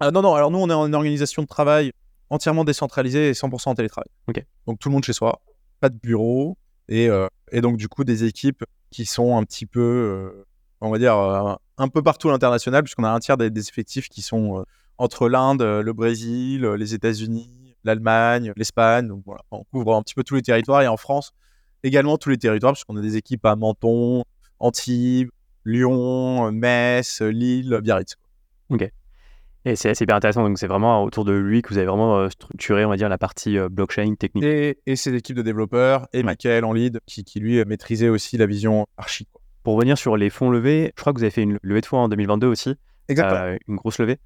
ah, non, non, alors nous, on est en organisation de travail entièrement décentralisée et 100% en télétravail. Ok. Donc, tout le monde chez soi, pas de bureau, et, euh, et donc, du coup, des équipes qui sont un petit peu, euh, on va dire, un peu partout à l'international, puisqu'on a un tiers des, des effectifs qui sont entre l'Inde, euh, le Brésil, euh, les États-Unis, l'Allemagne, l'Espagne. Donc voilà, on couvre un petit peu tous les territoires et en France également tous les territoires, puisqu'on a des équipes à Menton, Antibes, Lyon, Metz, Lille, Biarritz. Ok. Et c'est hyper intéressant. Donc, c'est vraiment autour de lui que vous avez vraiment euh, structuré, on va dire, la partie blockchain technique. Et, et ses équipes de développeurs, et Michael en lead, qui, qui, lui maîtrisait aussi la vision archi. Pour revenir sur les fonds levés, je crois que vous avez fait une levée de fonds en 2022 aussi. Exactement. une grosse levée.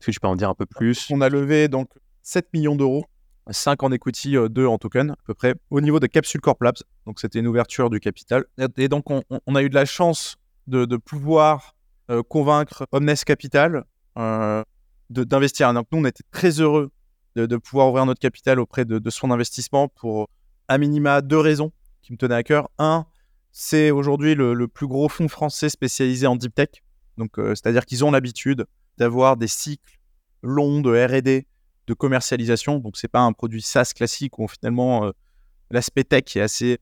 Est-ce que tu peux en dire un peu plus? On a levé donc 7 millions d'euros, 5 en equity, 2 euh, en token à peu près, au niveau de Capsule Corp Labs. Donc c'était une ouverture du capital. Et donc on, a eu de la chance de, pouvoir euh, convaincre Omnes Capital euh, d'investir. Donc nous on était très heureux de, pouvoir ouvrir notre capital auprès de, son investissement pour à minima deux raisons qui me tenaient à cœur. Un, c'est aujourd'hui le, plus gros fonds français spécialisé en deep tech. Donc c'est-à-dire qu'ils ont l'habitude d'avoir des cycles longs de R&D, de commercialisation. Donc, c'est pas un produit SaaS classique où finalement euh, l'aspect tech est assez,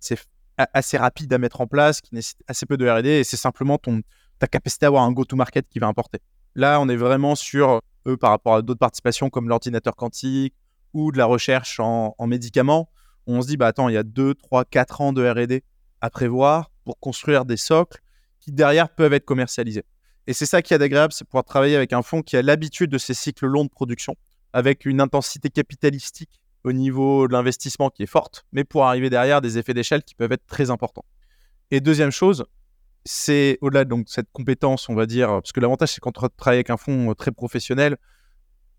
assez rapide à mettre en place, qui nécessite assez peu de R&D, et c'est simplement ton, ta capacité à avoir un go-to-market qui va importer. Là, on est vraiment sur eux par rapport à d'autres participations comme l'ordinateur quantique ou de la recherche en, en médicaments. On se dit, bah attends, il y a 2, 3, 4 ans de R&D à prévoir pour construire des socles qui derrière peuvent être commercialisés. Et c'est ça qui est agréable, c'est pouvoir travailler avec un fonds qui a l'habitude de ces cycles longs de production, avec une intensité capitalistique au niveau de l'investissement qui est forte, mais pour arriver derrière des effets d'échelle qui peuvent être très importants. Et deuxième chose, c'est au-delà de donc, cette compétence, on va dire, parce que l'avantage c'est quand tu travailles avec un fonds euh, très professionnel,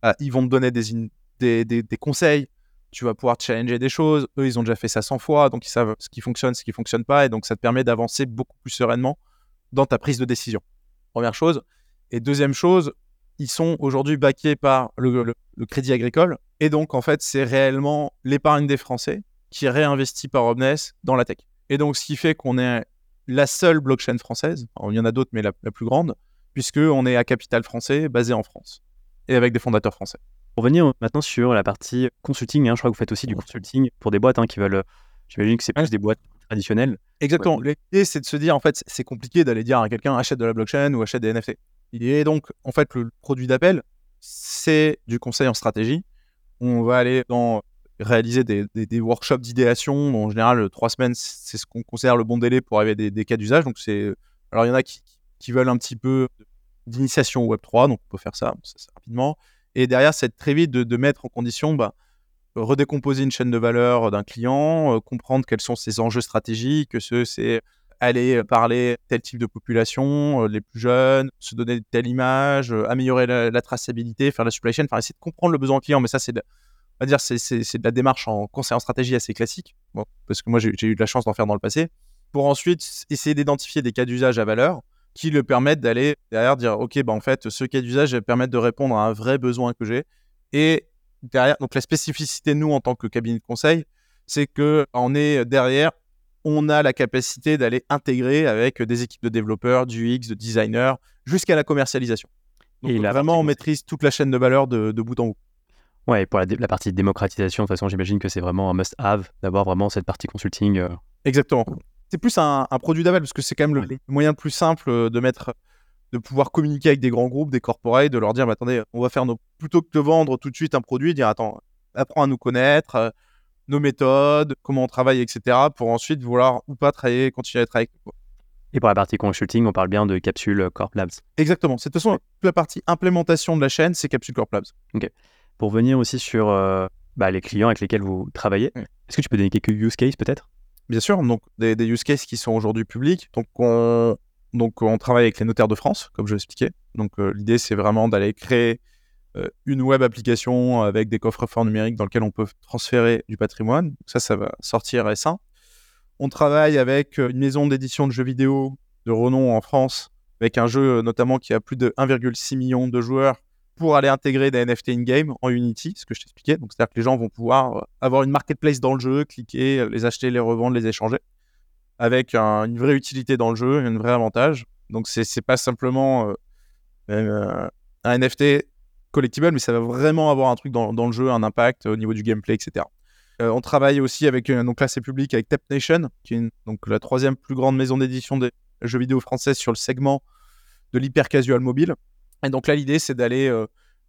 bah, ils vont te donner des, des, conseils, tu vas pouvoir challenger des choses. Eux, ils ont déjà fait ça 100 fois, donc ils savent ce qui fonctionne, ce qui fonctionne pas, et donc ça te permet d'avancer beaucoup plus sereinement dans ta prise de décision. Première chose. Et deuxième chose, ils sont aujourd'hui backés par le, crédit agricole. Et donc, en fait, c'est réellement l'épargne des Français qui réinvestit par Omnes dans la tech. Et donc, ce qui fait qu'on est la seule blockchain française, il y en a d'autres, mais la, plus grande, puisqu'on est à capital français, basé en France, et avec des fondateurs français. Pour venir maintenant sur la partie consulting, hein, je crois que vous faites aussi du consulting pour des boîtes hein, qui veulent, j'imagine que c'est plus des boîtes traditionnelles. Exactement. L'idée, c'est de se dire, en fait, c'est compliqué d'aller dire à quelqu'un achète de la blockchain ou achète des NFT. Et donc, en fait, le produit d'appel, c'est du conseil en stratégie. On va aller dans réaliser des, des, workshops d'idéation. En général, trois semaines, c'est ce qu'on considère le bon délai pour arriver à des, cas d'usage. Donc, c'est alors il y en a qui, qui veulent un petit peu d'initiation au Web 3, donc on peut faire ça, rapidement. Et derrière, c'est très vite de, mettre en condition bah, redécomposer une chaîne de valeur d'un client, euh, comprendre quels sont ses enjeux stratégiques, que ce c'est aller parler tel type de population, euh, les plus jeunes, se donner telle image, euh, améliorer la, traçabilité, faire la supply chain, enfin essayer de comprendre le besoin client. Mais ça, c'est de, on va dire, c'est, la démarche en conseil en stratégie assez classique, parce que moi j'ai, eu de la chance d'en faire dans le passé, pour ensuite essayer d'identifier des cas d'usage à valeur qui le permettent d'aller derrière dire ok bah en fait ce cas d'usage permettre de répondre à un vrai besoin que j'ai et derrière donc la spécificité nous en tant que cabinet de conseil c'est que on est derrière on a la capacité d'aller intégrer avec des équipes de développeurs, du X, de designers, jusqu'à la commercialisation. Donc et vraiment, on maîtrise toute la chaîne de valeur de, bout en bout. Ouais, et pour la, partie démocratisation, de toute façon, j'imagine que c'est vraiment un must-have d'avoir vraiment cette partie consulting. Euh. Exactement. C'est plus un, produit d'aval parce que c'est quand même le, moyen le plus simple euh, de mettre, de pouvoir communiquer avec des grands groupes, des corporates, de leur dire, attendez, on va faire nos, plutôt que de vendre tout de suite un produit, dire, attends, apprends à nous connaître, euh, nos méthodes, comment on travaille, etc., pour ensuite vouloir ou pas travailler, continuer à travailler avec Et pour la partie consulting, on parle bien de Capsule Corp Labs. Exactement. C'est de toute façon la partie implémentation de la chaîne, c'est Capsule Corp Labs. Ok. Pour venir aussi sur euh, bah, les clients avec lesquels vous travaillez, est-ce que tu peux donner quelques use cases peut-être? Bien sûr. Donc des, use cases qui sont aujourd'hui publics. Donc on, donc on travaille avec les notaires de France, comme je l'expliquais. Donc euh, l'idée c'est vraiment d'aller créer euh, une web application avec des coffres forts numériques dans lequel on peut transférer du patrimoine. Ça, ça va sortir récent. On travaille avec euh, une maison d'édition de jeux vidéo de renom en France, avec un jeu euh, notamment qui a plus de 1,6 million de joueurs pour aller intégrer des NFT in-game en Unity, ce que je t'expliquais. Donc, c'est-à-dire que les gens vont pouvoir avoir une marketplace dans le jeu, cliquer, les acheter, les revendre, les échanger, avec une vraie utilité dans le jeu, un vrai avantage. Donc, c'est pas simplement un NFT collectible, mais ça va vraiment avoir un truc dans, le jeu, un impact au niveau du gameplay, etc. Euh, on travaille aussi avec, euh, donc là c'est public, avec Tap Nation, qui est donc la troisième plus grande maison d'édition des jeux vidéo française sur le segment de l'hyper casual mobile. Et donc là l'idée c'est d'aller euh,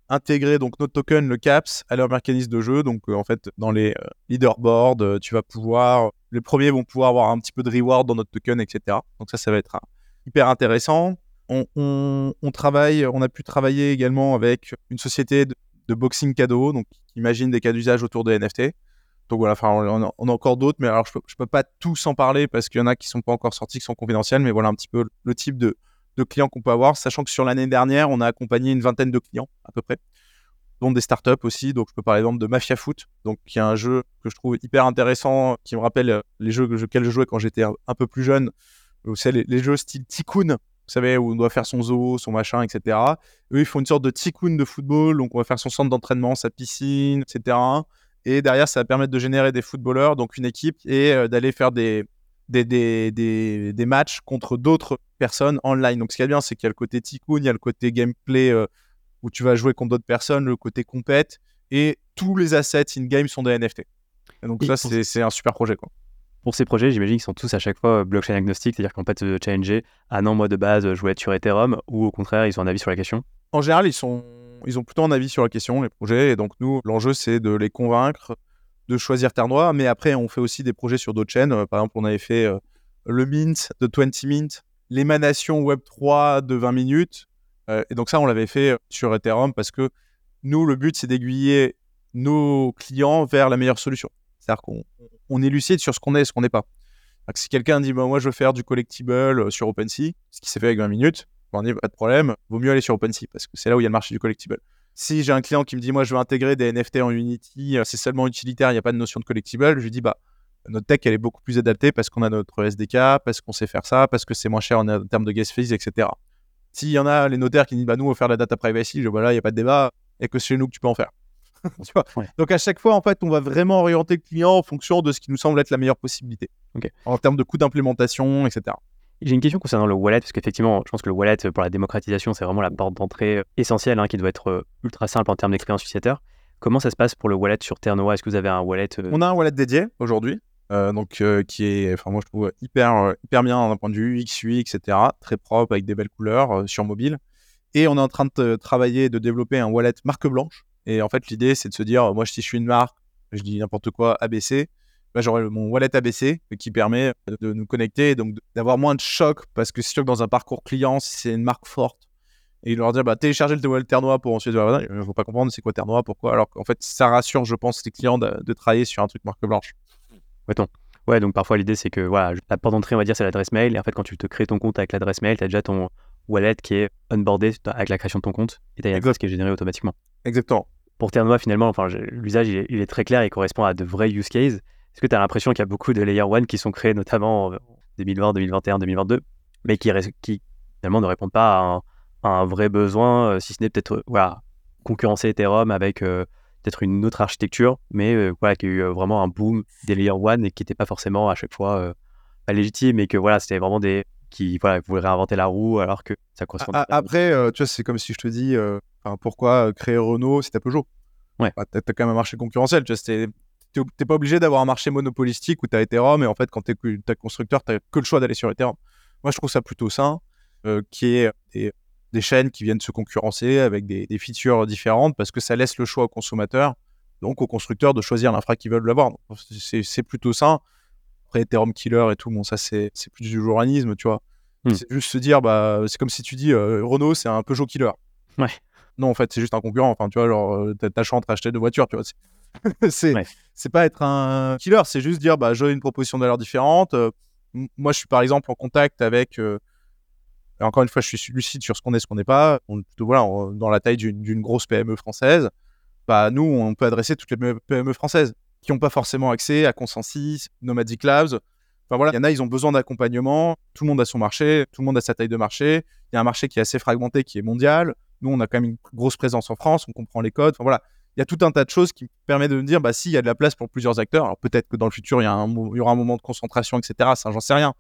intégrer donc notre token, le CAPS, à leur mécanisme de jeu. Donc en fait dans les leaderboards, tu vas pouvoir, les premiers vont pouvoir avoir un petit peu de reward dans notre token, etc. Donc ça ça va être hyper intéressant on, travaille, on a pu travailler également avec une société de, boxing cadeau, donc qui imagine des cas d'usage autour des NFT. Donc voilà, enfin, on, a encore d'autres, mais alors je peux, peux pas tous en parler parce qu'il y en a qui sont pas encore sortis, qui sont confidentiels, mais voilà un petit peu le type de, clients qu'on peut avoir, sachant que sur l'année dernière, on a accompagné une vingtaine de clients à peu près, dont des startups aussi. Donc je peux parler exemple de Mafia Foot, donc qui est un jeu que je trouve hyper intéressant, qui me rappelle les jeux que je jouais quand j'étais un, peu plus jeune. Vous savez, les, jeux style Tycoon, vous savez, où on doit faire son zoo, son machin, etc. Eux, ils font une sorte de tikkun de football, donc on va faire son centre d'entraînement, sa piscine, etc. Et derrière, ça va permettre de générer des footballeurs, donc une équipe, et euh, d'aller faire des, des, des, des, matchs contre d'autres personnes online. Donc ce qui est bien, c'est qu'il y a le côté tikkun, il y a le côté gameplay euh, où tu vas jouer contre d'autres personnes, le côté compète, et tous les assets in-game sont des NFT. Et donc ça, c'est un super projet. Quoi. Pour ces projets, j'imagine qu'ils sont tous à chaque fois blockchain agnostique, c'est-à-dire qu'on peut te challenger ah non, moi de base, je voulais être sur Ethereum, ou au contraire, ils ont un avis sur la question? En général, ils, sont... ils ont plutôt un avis sur la question, les projets, et donc nous, l'enjeu, c'est de les convaincre de choisir Terre Noire, mais après, on fait aussi des projets sur d'autres chaînes. Par exemple, on avait fait euh, le Mint de 20 Mint, l'émanation Web3 de 20 minutes, euh, et donc ça, on l'avait fait sur Ethereum parce que nous, le but, c'est d'aiguiller nos clients vers la meilleure solution. C'est-à-dire qu'on on est lucide sur ce qu'on est et ce qu'on n'est pas. si quelqu'un dit, bah, moi, je veux faire du collectible euh, sur OpenSea, ce qui s'est fait avec 20 minutes, on dit, pas de problème, vaut mieux aller sur OpenSea parce que c'est là où il y a le marché du collectible. Si j'ai un client qui me dit, moi, je veux intégrer des NFT en Unity, euh, c'est seulement utilitaire, il n'y a pas de notion de collectible, je lui dis, bah, notre tech, elle est beaucoup plus adaptée parce qu'on a notre SDK, parce qu'on sait faire ça, parce que c'est moins cher en, termes de gas fees, etc. S'il y en a les notaires qui disent, bah, nous, on va faire la data privacy, je, voilà, il n'y a pas de débat, et que c'est chez nous que tu peux en faire. Donc à chaque fois, en fait, on va vraiment orienter le client en fonction de ce qui nous semble être la meilleure possibilité. En termes de coût d'implémentation, etc. J'ai une question concernant le wallet, parce qu'effectivement, je pense que le wallet, pour la démocratisation, c'est vraiment la porte d'entrée essentielle, hein, qui doit être euh, ultra simple en termes d'expérience utilisateur. Comment ça se passe pour le wallet sur Ternoa Est-ce que vous avez un wallet euh? On a un wallet dédié aujourd'hui, euh, donc qui est, enfin moi je trouve hyper hyper bien d'un point de vue UX, UI, etc. Très propre avec des belles couleurs sur mobile. Et on est en train de travailler de développer un wallet marque blanche et en fait, l'idée, c'est de se dire, moi, si je suis une marque, je dis n'importe quoi, ABC, bah, j'aurai mon wallet ABC qui permet de nous connecter, donc d'avoir moins de choc, parce que c'est sûr que dans un parcours client, si c'est une marque forte, et leur dire bah, téléchargez le wallet Ternois pour ensuite. Il ne faut pas comprendre c'est quoi Ternois, pourquoi. Alors qu'en fait, ça rassure, je pense, les clients de, travailler sur un truc marque blanche. Ouais, ouais donc parfois l'idée c'est que voilà, la porte d'entrée, on va dire, c'est l'adresse mail. Et en fait, quand tu te crées ton compte avec l'adresse mail, tu as déjà ton wallet qui est onboardé avec la création de ton compte et tu as une qui est générée automatiquement. Exactement. Pour Ternois, finalement, enfin, l'usage il, est très clair et correspond à de vrais use cases. Est-ce que tu as l'impression qu'il y a beaucoup de layer one qui sont créés notamment en 2020, 2021, 2022, mais qui, qui finalement ne répondent pas à un un vrai besoin, euh, si ce n'est peut-être euh, voilà, concurrencer Ethereum avec euh, peut-être une autre architecture, mais voilà, qui a eu vraiment un boom des layer one et qui n'était pas forcément à chaque fois pas légitime et que voilà, c'était vraiment des qui voilà, voulaient réinventer la roue alors que ça correspond. après, tu vois, c'est comme si je te dis pourquoi créer Renault si t'as Peugeot? Ouais. Bah, t'as, quand même un marché concurrentiel. Tu vois, t'es, pas obligé d'avoir un marché monopolistique où t'as Ethereum et en fait, quand t'es, t'es constructeur, t'as que le choix d'aller sur Ethereum. Moi, je trouve ça plutôt sain, qui est des, des chaînes qui viennent se concurrencer avec des, features différentes parce que ça laisse le choix aux consommateurs, donc aux constructeurs de choisir l'infra qu'ils veulent l'avoir. C'est plutôt ça. Après, Ethereum Killer et tout, bon, ça c'est plus du jouranisme, tu vois. Hmm. C'est juste se dire, bah, c'est comme si tu dis euh, Renault, c'est un Peugeot Killer. Ouais. Non, en fait, c'est juste un concurrent. Enfin, tu vois, genre, euh, t'as chance d'acheter deux voitures, tu vois. C'est pas être un killer, c'est juste dire, bah, j'ai une proposition de valeur différente. Euh, moi, je suis par exemple en contact avec encore une fois, je suis lucide sur ce qu'on est, ce qu'on n'est pas. On, voilà, dans la taille d'une grosse PME française, bah, nous, on peut adresser toutes les PME françaises qui n'ont pas forcément accès à Consensus, Nomadic Labs. Enfin voilà, il y en a, ils ont besoin d'accompagnement. Tout le monde a son marché, tout le monde a sa taille de marché. Il y a un marché qui est assez fragmenté, qui est mondial. Nous, on a quand même une grosse présence en France, on comprend les codes. Enfin voilà, il y a tout un tas de choses qui permettent de me dire, bah, s'il y a de la place pour plusieurs acteurs, alors peut-être que dans le futur, il y, a un, il y aura un moment de concentration, etc. Ça, j'en sais rien.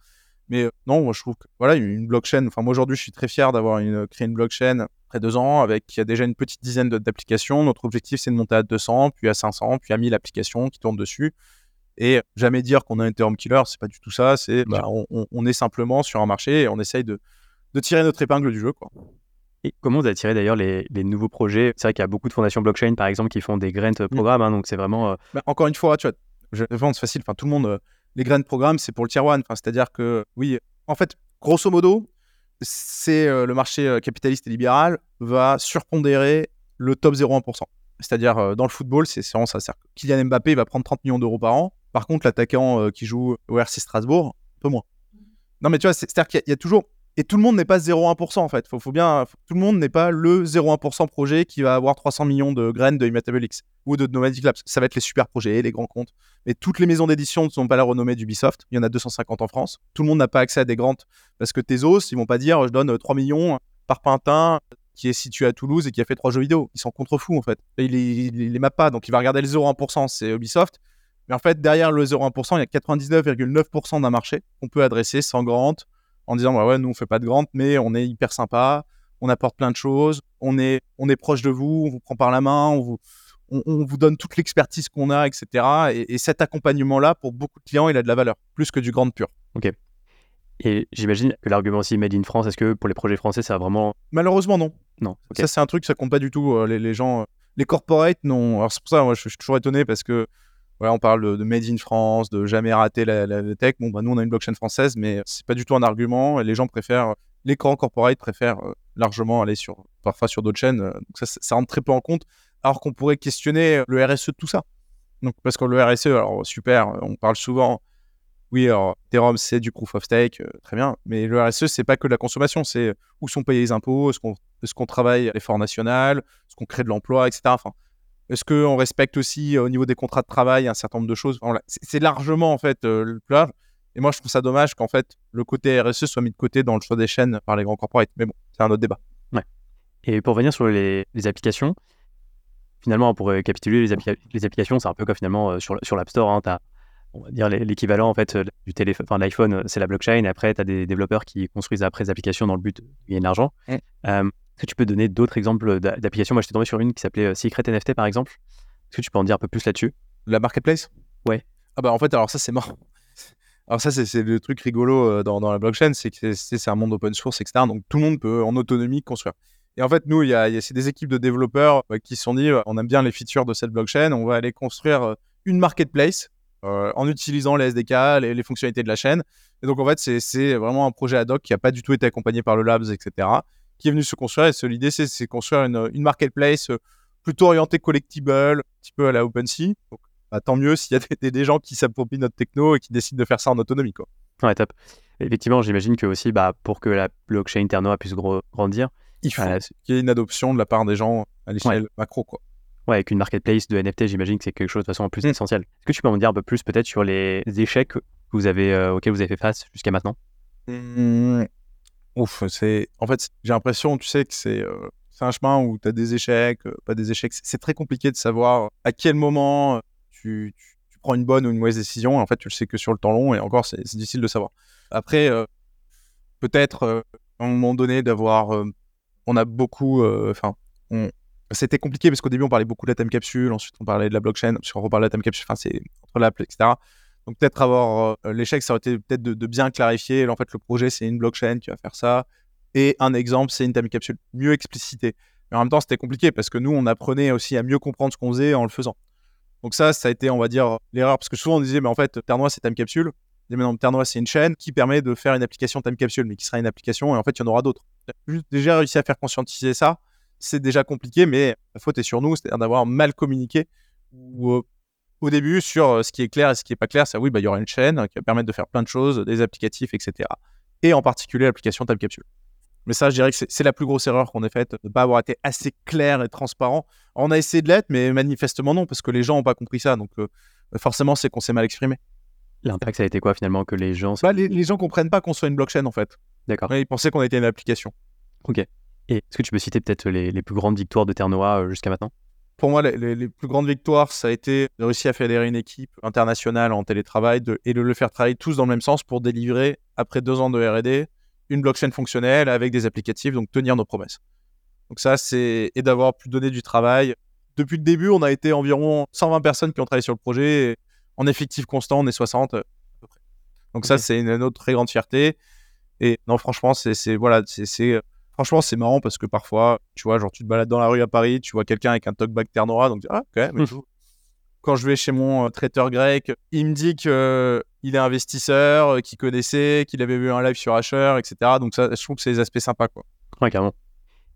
Mais euh, non, moi je trouve que voilà, une blockchain. Enfin, moi aujourd'hui, je suis très fier d'avoir une, créé une blockchain après deux ans avec qui a déjà une petite dizaine d'applications. Notre objectif, c'est de monter à 200, puis à 500, puis à 1000 applications qui tournent dessus. Et jamais dire qu'on a un Ethereum killer, c'est pas du tout ça. C'est bah, on, est simplement sur un marché et on essaye de, de tirer notre épingle du jeu, quoi. Et comment vous attirez d'ailleurs les, les, nouveaux projets? C'est vrai qu'il y a beaucoup de fondations blockchain, par exemple, qui font des grant mmh. programmes. Hein, donc c'est vraiment. Euh, bah, encore une fois, tu vois, je c'est facile. Enfin, tout le monde euh, les graines de programme, c'est pour le tier one. Enfin, C'est-à-dire que, oui, en fait, grosso modo, c'est euh, le marché euh, capitaliste et libéral va surpondérer le top 0,1%. C'est-à-dire, dans le football, c'est vraiment ça. Kylian Mbappé va prendre 30 millions d'euros par an. Par contre, l'attaquant qui joue au RC Strasbourg, un peu moins. Non, mais tu vois, c'est-à-dire qu'il y, a toujours et tout le monde n'est pas 0,1% en fait. Faut, faut bien, tout le monde n'est pas le 0,1% projet qui va avoir 300 millions de graines de Immutable ou de Nomadic Labs. Ça va être les super projets, les grands comptes. Mais toutes les maisons d'édition ne sont pas la renommée d'Ubisoft. Il y en a 250 en France. Tout le monde n'a pas accès à des grandes parce que Tezos, ils vont pas dire je donne 3 millions par Pintin qui est situé à Toulouse et qui a fait trois jeux vidéo. Ils sont contre-fous en fait. ils les, les mappent pas. Donc il va regarder le 0,1%, c'est Ubisoft. Mais en fait, derrière le 0,1%, il y a 99,9% d'un marché qu'on peut adresser sans grant, en disant bah ouais, nous on fait pas de grande, mais on est hyper sympa, on apporte plein de choses, on est, on est proche de vous, on vous prend par la main, on vous, on, vous donne toute l'expertise qu'on a, etc. Et, cet accompagnement-là, pour beaucoup de clients, il a de la valeur, plus que du grand pur. Ok. Et j'imagine que l'argument aussi Made in France, est-ce que pour les projets français, ça a vraiment. Malheureusement, non. Non. Ça, c'est un truc, ça compte pas du tout. Euh, les, gens, euh, les corporates, non. Alors, c'est pour ça, moi, je, suis toujours étonné parce que on parle de, Made in France, de jamais rater la, tech. Bon, bah, nous, on a une blockchain française, mais c'est pas du tout un argument. Les gens préfèrent, les grands corporates préfèrent euh, largement aller sur, parfois sur d'autres chaînes. Donc ça, rentre très peu en compte. Alors qu'on pourrait questionner le RSE de tout ça. Donc, parce que le RSE, alors super, on parle souvent. Oui, alors Ethereum, c'est du proof of stake, euh, très bien. Mais le RSE, c'est pas que de la consommation, c'est où sont payés les impôts, est-ce qu'on travaille à l'effort national, est-ce qu'on crée de l'emploi, etc. est-ce qu'on respecte aussi euh, au niveau des contrats de travail un certain nombre de choses? C'est largement en fait euh, le plage. Et moi, je trouve ça dommage qu'en fait le côté RSE soit mis de côté dans le choix des chaînes par les grands corporates. Mais bon, c'est un autre débat. Ouais. Et pour revenir sur les, applications, finalement, pour récapituler, les, les applications, c'est un peu comme finalement euh, sur, sur l'App Store. Hein, as, on va dire l'équivalent en fait du téléphone, enfin l'iPhone, c'est la blockchain. Et après, tu as des développeurs qui construisent après des applications dans le but de gagner de l'argent. Est-ce que tu peux donner d'autres exemples d'applications? Moi, j'étais tombé sur une qui s'appelait euh, Secret NFT, par exemple. Est-ce que tu peux en dire un peu plus là-dessus? La marketplace? Ouais. Ah bah en fait, alors ça, c'est mort. Alors ça, c'est le truc rigolo euh, dans, la blockchain, c'est que c'est un monde open source, etc. Donc tout le monde peut en autonomie construire. Et en fait, nous, il y a, des équipes de développeurs euh, qui se sont dit, on aime bien les features de cette blockchain, on va aller construire une marketplace en utilisant les SDK, les, fonctionnalités de la chaîne. Et donc en fait, c'est vraiment un projet ad hoc qui n'a pas du tout été accompagné par le Labs, etc., qui est venu se construire. Et l'idée, c'est construire une, une marketplace plutôt orientée collectible, un petit peu à la OpenSea. Donc bah, tant mieux s'il y a des, gens qui s'approprient notre techno et qui décident de faire ça en autonomie. Quoi. Ouais, top. Effectivement, j'imagine que aussi, bah, pour que la blockchain Ternoa puisse grandir, il faut qu'il y ait une adoption de la part des gens à l'échelle macro. Quoi. Ouais, avec une marketplace de NFT, j'imagine que c'est quelque chose de façon en plus mm. essentiel. Est-ce que tu peux m'en dire un peu plus peut-être sur les échecs que vous avez, euh, auxquels vous avez fait face jusqu'à maintenant? Mmh. Ouf, c'est. En fait, j'ai l'impression, tu sais, que c'est euh, un chemin où tu as des échecs, euh, pas des échecs. C'est très compliqué de savoir à quel moment tu, prends une bonne ou une mauvaise décision. en fait, tu le sais que sur le temps long, et encore, c'est difficile de savoir. Après, euh, peut-être euh, à un moment donné d'avoir. Euh, on a beaucoup. Enfin, c'était compliqué parce qu'au début, on parlait beaucoup de la time capsule, ensuite, on parlait de la blockchain, ensuite, on reparlait de la time capsule, enfin, c'est entre l'app, etc. Donc, peut-être avoir l'échec, ça aurait été peut-être de, bien clarifier. en fait, le projet, c'est une blockchain qui va faire ça. Et un exemple, c'est une time capsule mieux explicité. Mais en même temps, c'était compliqué parce que nous, on apprenait aussi à mieux comprendre ce qu'on faisait en le faisant. Donc ça, ça a été, on va dire, l'erreur. Parce que souvent, on disait, mais en fait, Ternois, c'est time capsule. Mais non, Ternois, c'est une chaîne qui permet de faire une application time capsule, mais qui sera une application, et en fait, il y en aura d'autres. Juste déjà réussi à faire conscientiser ça, c'est déjà compliqué, mais la faute est sur nous, c'est-à-dire d'avoir mal communiqué ou, euh, au début sur euh, ce qui est clair et ce qui n'est pas clair. C'est oui, bah, il y aura une chaîne qui va permettre de faire plein de choses, des applicatifs, etc. Et en particulier l'application time capsule. Mais ça, je dirais que c'est la plus grosse erreur qu'on ait faite, de ne pas avoir été assez clair et transparent. On a essayé de l'être, mais manifestement non, parce que les gens n'ont pas compris ça. Donc euh, forcément, c'est qu'on s'est mal exprimé. L'impact, ça a été quoi finalement que les gens... Bah, les, gens comprennent pas qu'on soit une blockchain en fait. D'accord. Ils pensaient qu'on était une application. Ok. Et est-ce que tu peux citer peut-être les, plus grandes victoires de Ternoa euh, jusqu'à maintenant? Pour moi, les, plus grandes victoires, ça a été de réussir à fédérer une équipe internationale en télétravail et de le faire travailler tous dans le même sens pour délivrer, après deux ans de RD, une blockchain fonctionnelle avec des applicatifs, donc tenir nos promesses. Donc ça, c'est et d'avoir pu donner du travail. Depuis le début, on a été environ 120 personnes qui ont travaillé sur le projet. en effectif constant, on est 60 à peu près. Donc ça, c'est une, autre très grande fierté. Et non, franchement, c'est voilà, c'est franchement c'est marrant parce que parfois, tu vois, genre tu te balades dans la rue à Paris, tu vois quelqu'un avec un talkback Ternora, donc ah ok, mais quand je vais chez mon euh, traiteur grec, il me dit qu'il euh, est investisseur, euh, qu'il connaissait, qu'il avait vu un live sur Asher, etc. Donc ça, je trouve que c'est des aspects sympas. Quoi. Ouais, carrément.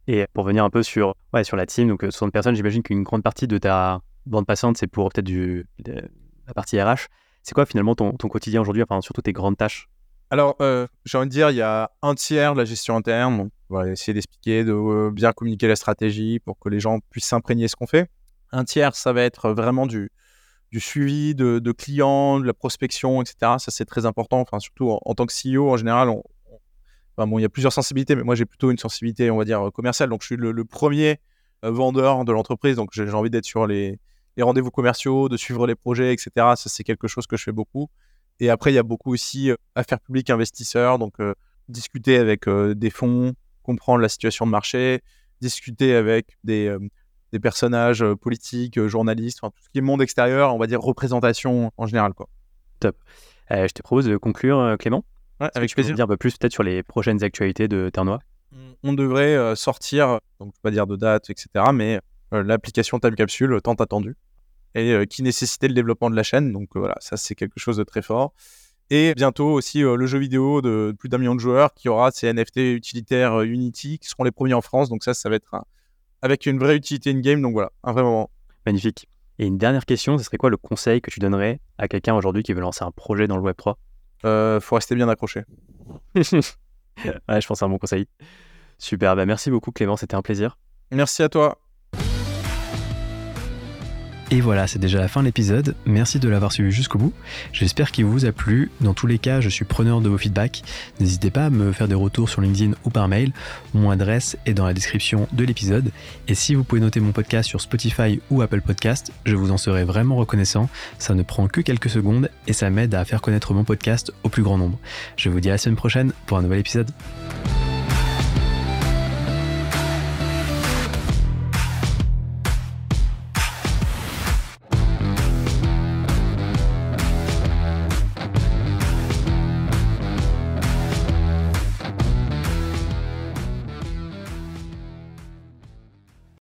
Et pour venir un peu sur, ouais, sur la team, donc 60 personnes, j'imagine qu'une grande partie de ta bande passante, c'est pour peut-être du, la partie RH. C'est quoi finalement ton, ton quotidien aujourd'hui, enfin surtout tes grandes tâches? Alors, j'ai envie de dire, il y a un tiers de la gestion interne. On va essayer d'expliquer, de bien communiquer la stratégie pour que les gens puissent s'imprégner ce qu'on fait. Un tiers, ça va être vraiment du, du suivi de, clients, de la prospection, etc. Ça, c'est très important. Enfin, surtout en, tant que CEO, en général, bon, il y a plusieurs sensibilités, mais moi, j'ai plutôt une sensibilité, on va dire, commerciale. Donc, je suis le, premier euh, vendeur de l'entreprise. Donc, j'ai envie d'être sur les, rendez-vous commerciaux, de suivre les projets, etc. Ça, c'est quelque chose que je fais beaucoup. Et après, il y a beaucoup aussi euh, affaires publiques, investisseurs. Donc, euh, discuter avec des fonds, comprendre la situation de marché, discuter avec des des personnages euh, politiques, euh, journalistes, tout ce qui est monde extérieur, on va dire représentation en général. Quoi. Top. Euh, je te propose de conclure, Clément. Ouais, avec tu plaisir. Peux dire un peu plus peut-être sur les prochaines actualités de Ternois? On devrait sortir, donc je ne pas dire de date, etc., mais l'application Time Capsule tant attendue et qui nécessitait le développement de la chaîne. Donc voilà, ça c'est quelque chose de très fort. Et bientôt aussi le jeu vidéo de plus d'un million de joueurs qui aura ses NFT utilitaires Unity qui seront les premiers en France. Donc ça, ça va être un, avec une vraie utilité in-game. Donc voilà, un vrai moment. Magnifique. Et une dernière question, ce serait quoi le conseil que tu donnerais à quelqu'un aujourd'hui qui veut lancer un projet dans le Web3 euh, Faut rester bien accroché. ouais, je pense c'est un bon conseil. Super, bah merci beaucoup Clément, c'était un plaisir. Merci à toi. Et voilà, c'est déjà la fin de l'épisode. Merci de l'avoir suivi jusqu'au bout. J'espère qu'il vous a plu. Dans tous les cas, je suis preneur de vos feedbacks. N'hésitez pas à me faire des retours sur LinkedIn ou par mail. Mon adresse est dans la description de l'épisode. Et si vous pouvez noter mon podcast sur Spotify ou Apple Podcast, je vous en serai vraiment reconnaissant. Ça ne prend que quelques secondes et ça m'aide à faire connaître mon podcast au plus grand nombre. Je vous dis à la semaine prochaine pour un nouvel épisode.